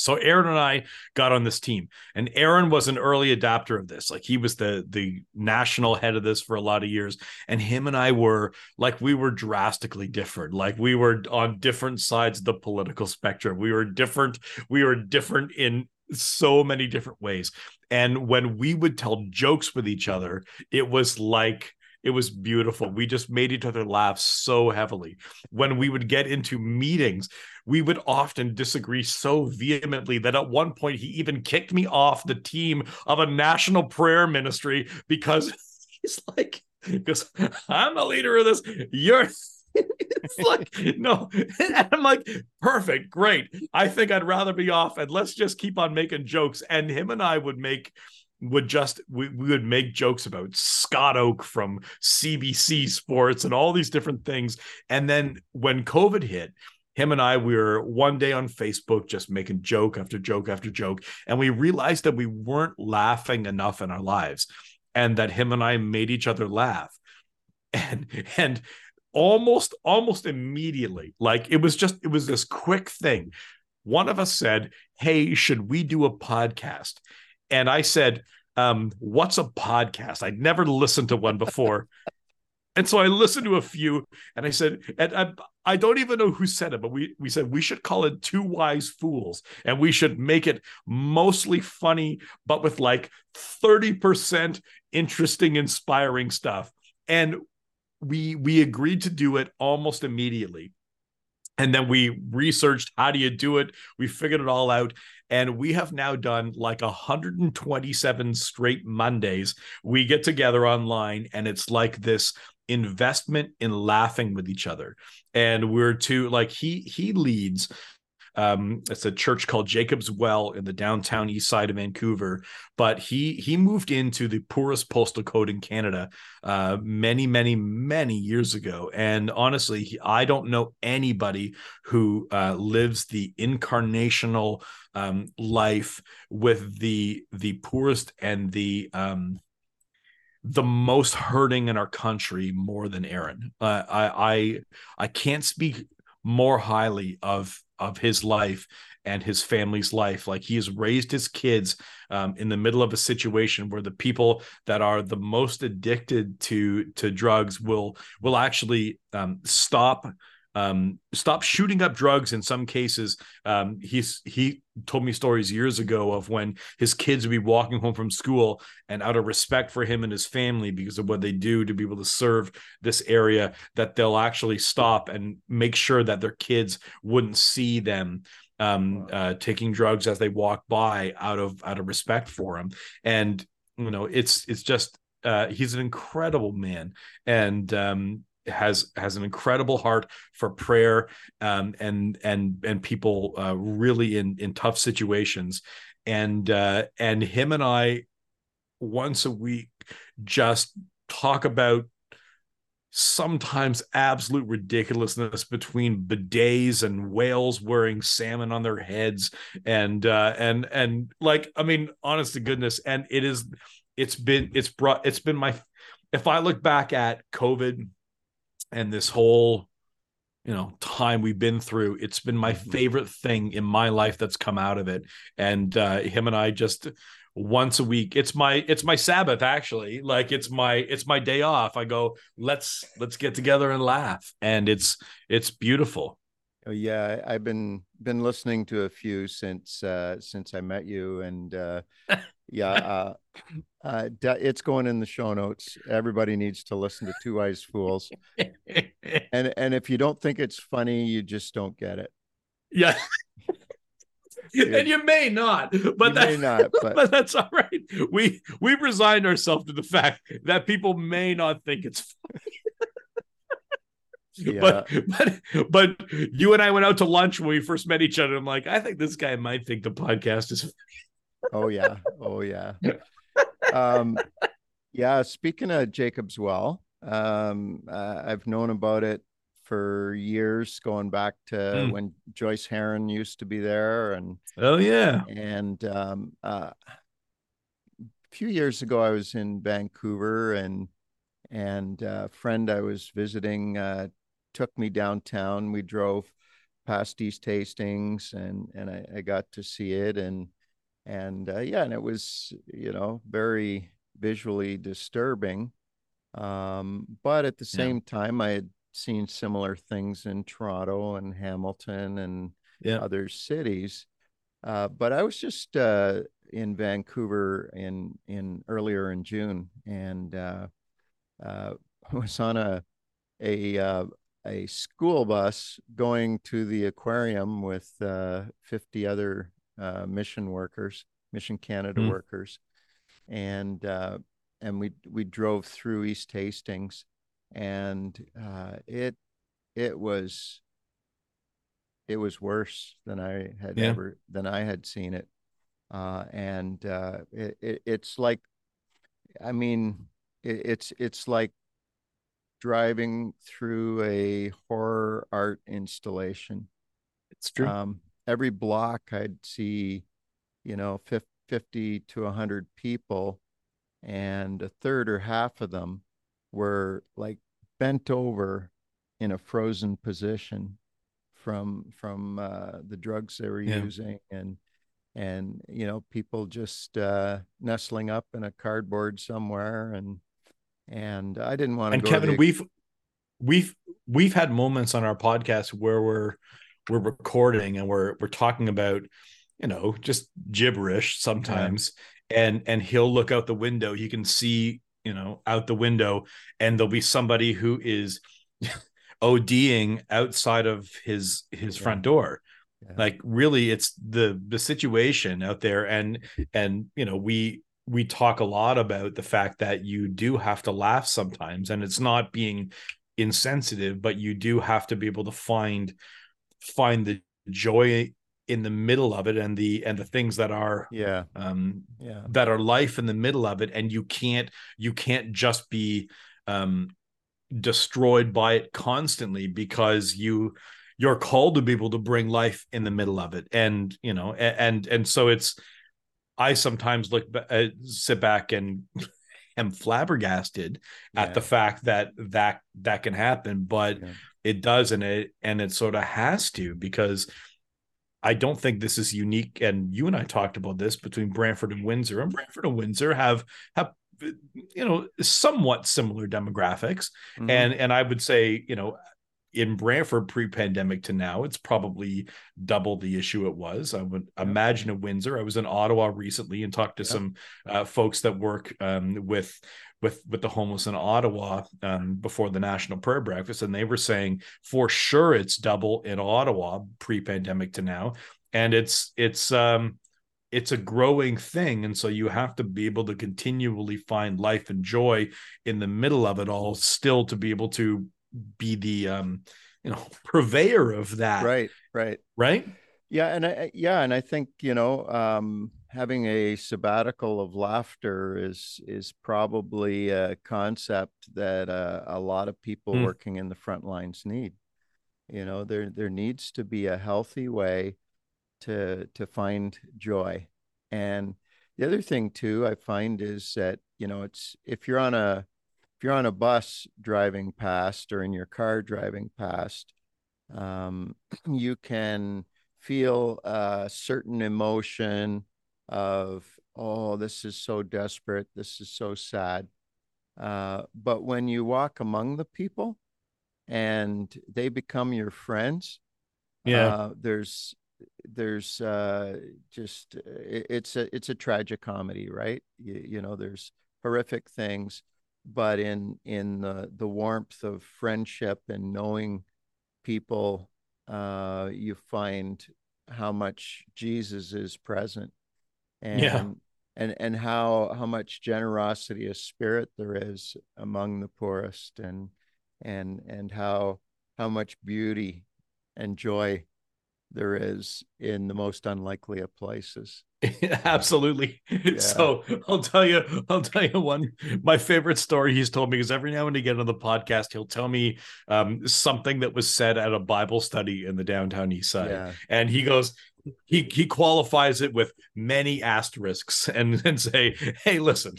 so Aaron and I got on this team, and Aaron was an early adapter of this. Like he was the the national head of this for a lot of years, and him and I were like we were drastically different. Like we were on different sides of the political spectrum. We were different. We were different in so many different ways. And when we would tell jokes with each other, it was like it was beautiful. We just made each other laugh so heavily. When we would get into meetings, we would often disagree so vehemently that at one point he even kicked me off the team of a national prayer ministry because he's like, because I'm the leader of this. You're it's like no and i'm like perfect great i think i'd rather be off and let's just keep on making jokes and him and i would make would just we, we would make jokes about Scott Oake from CBC Sports and all these different things. And then when COVID hit, him and I we were one day on Facebook just making joke after joke after joke, and we realized that we weren't laughing enough in our lives, and that him and I made each other laugh, and and almost almost immediately, like it was just it was this quick thing. One of us said, "Hey, should we do a podcast?" And I said, um, "What's a podcast?" I'd never listened to one before. And so I listened to a few, and I said, and I, I, don't even know who said it, but we we said we should call it Two Wise Fools, and we should make it mostly funny, but with like thirty percent interesting, inspiring stuff. And we we agreed to do it almost immediately and then we researched how do you do it we figured it all out and we have now done like 127 straight mondays. We get together online and it's like this investment in laughing with each other. And we're to like he he leads um, it's a church called Jacob's Well in the downtown east side of Vancouver. But he he moved into the poorest postal code in Canada uh, many, many, many years ago. And honestly, he, I don't know anybody who uh, lives the incarnational um, life with the the poorest and the um, the most hurting in our country more than Aaron. Uh, I I I can't speak more highly of of his life and his family's life. Like he has raised his kids um, in the middle of a situation where the people that are the most addicted to to drugs will will actually um, stop um, stop shooting up drugs in some cases. Um, he's he told me stories years ago of when his kids would be walking home from school and out of respect for him and his family because of what they do to be able to serve this area that they'll actually stop and make sure that their kids wouldn't see them um, uh, taking drugs as they walk by out of out of respect for him and you know it's it's just uh, he's an incredible man. And um, has has an incredible heart for prayer um, and and and people uh, really in in tough situations. And uh, and him and I once a week just talk about sometimes absolute ridiculousness between bidets and whales wearing salmon on their heads. And uh and and like i mean honest to goodness and it is it's been it's brought it's been my if i look back at covid and this whole you know time we've been through it's been my mm-hmm. favorite thing in my life that's come out of it. And uh him and i just once a week it's my it's my sabbath actually. Like it's my it's my day off. I go let's let's get together and laugh. And it's it's beautiful. Oh, yeah. I've been been listening to a few since uh since i met you. And uh yeah. Uh, uh, it's going in the show notes. Everybody needs to listen to Two Wise Fools. and and if you don't think it's funny, you just don't get it. Yeah. and you may not, but that, may not, but... but that's all right. We we've resigned ourselves to the fact that people may not think it's funny. Yeah. But but but you and I went out to lunch when we first met each other. I'm like, I think this guy might think the podcast is. Oh yeah, oh yeah. um, yeah. Speaking of Jacob's Well, um, uh, I've known about it for years, going back to mm. when Joyce Heron used to be there, and oh yeah, and um, uh, a few years ago I was in Vancouver, and and a friend I was visiting uh, took me downtown. We drove past East Hastings, and and I, I got to see it, and and uh, yeah, and it was you know very visually disturbing. Um, but at the same yeah. time, I had seen similar things in Toronto and Hamilton and yeah. other cities. Uh, but I was just uh, in Vancouver in in earlier in June, and uh, uh was on a a uh, a school bus going to the aquarium with uh, 50 other mission workers, Mission Canada mm. workers, and and we we drove through East Hastings and uh, it it was it was worse than I had yeah. ever than I had seen it, uh, and uh, it, it, it's like, I mean, it, it's it's like driving through a horror art installation. It's true. Um, every block I'd see, you know, 50 to 100 people, and a third or half of them were like bent over in a frozen position from from uh, the drugs they were yeah. using and and you know people just uh, nestling up in a cardboard somewhere and and I didn't want to. And Kevin, the... we've we've we've had moments on our podcast where we're we're recording and we're we're talking about you know just gibberish sometimes yeah. and and he'll look out the window you can see you know out the window and there'll be somebody who is ODing outside of his his yeah. front door yeah. like really it's the the situation out there and and you know we we talk a lot about the fact that you do have to laugh sometimes and it's not being insensitive but you do have to be able to find find the joy in the middle of it and the and the things that are yeah. um yeah. that are life in the middle of it. And you can't you can't just be um destroyed by it constantly because you you're called to be able to bring life in the middle of it. And you know and and so it's i sometimes look uh, sit back and am flabbergasted yeah. at the fact that that that can happen. But yeah. It does and it and it sort of has to because I don't think this is unique. And you and I talked about this between Brantford and Windsor, and Brantford and Windsor have have you know somewhat similar demographics. Mm-hmm. And and I would say you know in Brantford pre-pandemic to now, it's probably double the issue it was. I would imagine in Windsor. I was in Ottawa recently and talked to yeah. some uh, folks that work um, with with with the homeless in Ottawa um, before the National Prayer Breakfast, and they were saying for sure it's double in Ottawa pre-pandemic to now, and it's it's um, it's a growing thing, and so you have to be able to continually find life and joy in the middle of it all, still to be able to be the um, you know purveyor of that. Right, right, right. Yeah, and I, yeah, and I think you know. Um having a sabbatical of laughter is is probably a concept that uh, a lot of people mm. working in the front lines need. You know, there there needs to be a healthy way to to find joy. And the other thing too, I find is that you know, it's if you're on a if you're on a bus driving past or in your car driving past, um, you can feel a certain emotion of oh this is so desperate. This is so sad. Uh, but when you walk among the people and they become your friends yeah. uh, there's there's uh, just it, it's a it's a tragic comedy, right? You, you know, there's horrific things, but in in the the warmth of friendship and knowing people, uh, you find how much Jesus is present, and yeah. and and how how much generosity of spirit there is among the poorest, and and and how how much beauty and joy there is in the most unlikely of places. Absolutely. Yeah. So I'll tell you, I'll tell you one my favorite story he's told me is every now and again on the podcast, he'll tell me um, something that was said at a Bible study in the downtown east side. Yeah. And he goes, he he qualifies it with many asterisks and, and say, hey, listen,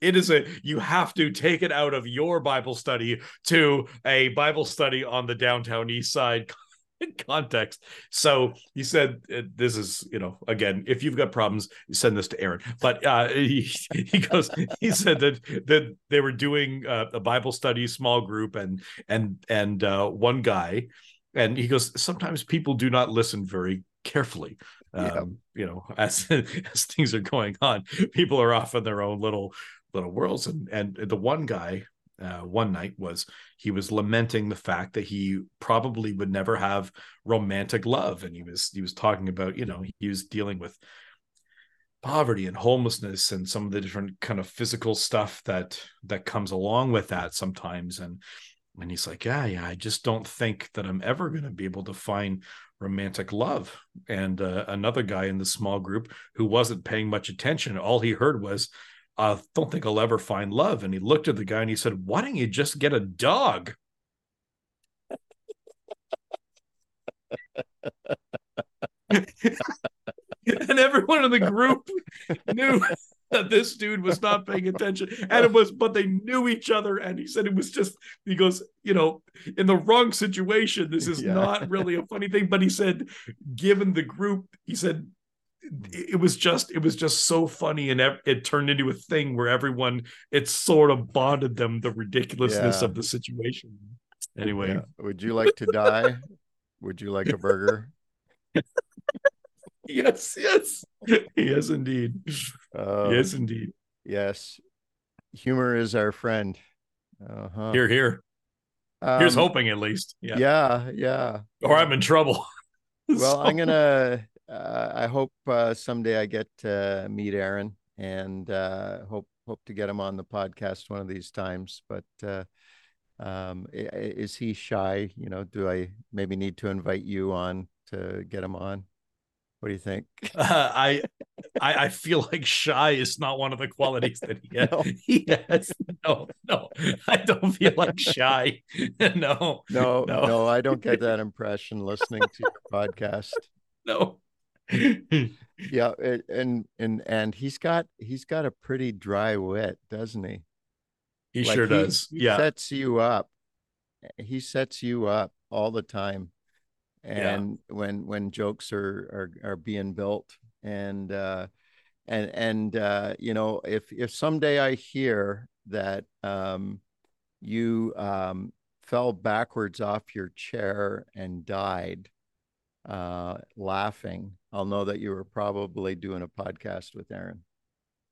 it is a you have to take it out of your bible study to a bible study on the downtown east side context. So he said, uh, "This is, you know, again, if you've got problems, send this to Aaron." But uh, he, he goes, he said that that they were doing uh, a Bible study, small group, and and and uh, one guy, and he goes, sometimes people do not listen very carefully. Um, You know, as as things are going on, people are off in their own little little worlds, and and the one guy uh, one night was he was lamenting the fact that he probably would never have romantic love. And he was he was talking about you know he was dealing with poverty and homelessness and some of the different kind of physical stuff that that comes along with that sometimes. And and he's like yeah yeah i just don't think that i'm ever going to be able to find romantic love and uh, another guy in the small group who wasn't paying much attention all he heard was I don't think I'll ever find love. And he looked at the guy and he said, Why don't you just get a dog? and everyone in the group knew that this dude was not paying attention. And it was, but they knew each other. And he said it was just, he goes, you know, in the wrong situation, this is yeah. not really a funny thing. But he said, given the group, he said, it was just it was just so funny and it turned into a thing where everyone it sort of bonded them the ridiculousness yeah. of the situation anyway yeah. would you like to die would you like a burger yes yes. Yes indeed. Uh, yes indeed. yes. Humor is our friend. Uh-huh. here here. Um, here's hoping at least. Yeah. yeah yeah. Or i'm in trouble. Well so... i'm gonna uh, I hope uh, someday I get to meet Aaron and uh, hope hope to get him on the podcast one of these times. But uh, um, is he shy? You know, do I maybe need to invite you on to get him on? What do you think? Uh, I, I, I feel like shy is not one of the qualities that he has. No. He has no, no. I don't feel like shy. no, no, no, no. I don't get that impression listening to your podcast. No, yeah, and and and he's got he's got a pretty dry wit, doesn't he? He like sure he, does. He yeah, sets you up. He sets you up all the time, and yeah. when when jokes are are are being built, and uh, and and uh, you know, if if someday I hear that um, you um, fell backwards off your chair and died uh, laughing, I'll know that you were probably doing a podcast with Aaron.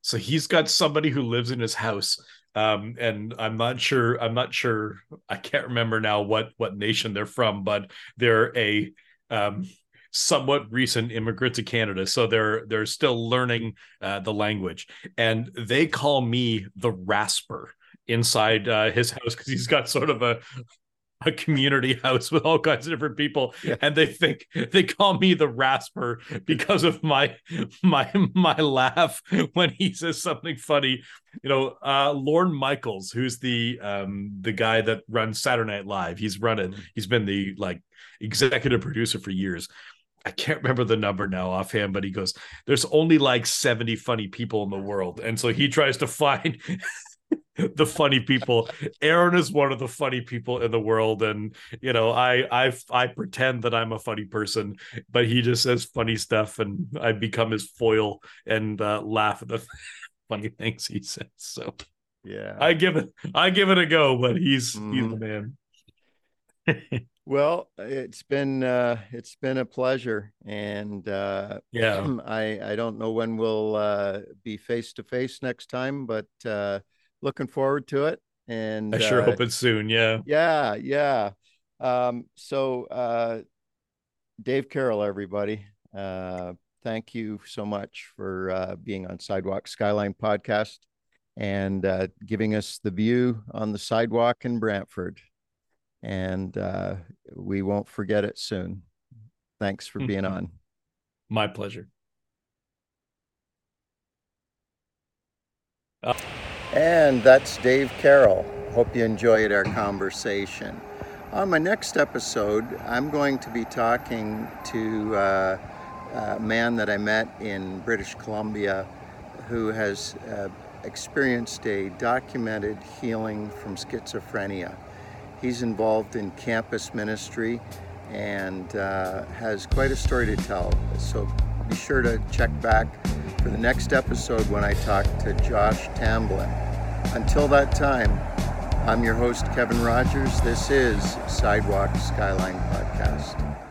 So he's got somebody who lives in his house, um, and I'm not sure. I'm not sure. I can't remember now what what nation they're from, but they're a um, somewhat recent immigrant to Canada, so they're they're still learning uh, the language, and they call me the rasper inside uh, his house because he's got sort of a a community house with all kinds of different people yeah. and they think they call me the rasper because of my my my laugh when he says something funny you know uh lorne michaels who's the um the guy that runs saturday night live he's running mm-hmm. he's been the like executive producer for years I can't remember the number now offhand, but he goes, There's only like 70 funny people in the world. And so he tries to find the funny people. Aaron is one of the funny people in the world, and you know, I I I pretend that I'm a funny person, but he just says funny stuff, and I become his foil and uh, laugh at the funny things he says. So yeah, I give it I give it a go, but he's mm. he's the mm-hmm. man. well, it's been uh, it's been a pleasure, and uh, yeah, I I don't know when we'll uh, be face to face next time, but uh, looking forward to it. And I sure uh, hope it's soon. Yeah, yeah, yeah. Um, so, uh, Dave Carroll, everybody, uh, thank you so much for uh, being on Sidewalk Skyline podcast and uh, giving us the view on the sidewalk in Brantford. And uh, we won't forget it soon. Thanks for being on. My pleasure. And that's Dave Carroll. Hope you enjoyed our conversation. On my next episode, I'm going to be talking to uh, a man that I met in British Columbia who has uh, experienced a documented healing from schizophrenia. He's involved in campus ministry and uh, has quite a story to tell. So be sure to check back for the next episode when I talk to Josh Tamblin. Until that time, I'm your host, Kevin Rogers. This is Sidewalk Skyline Podcast.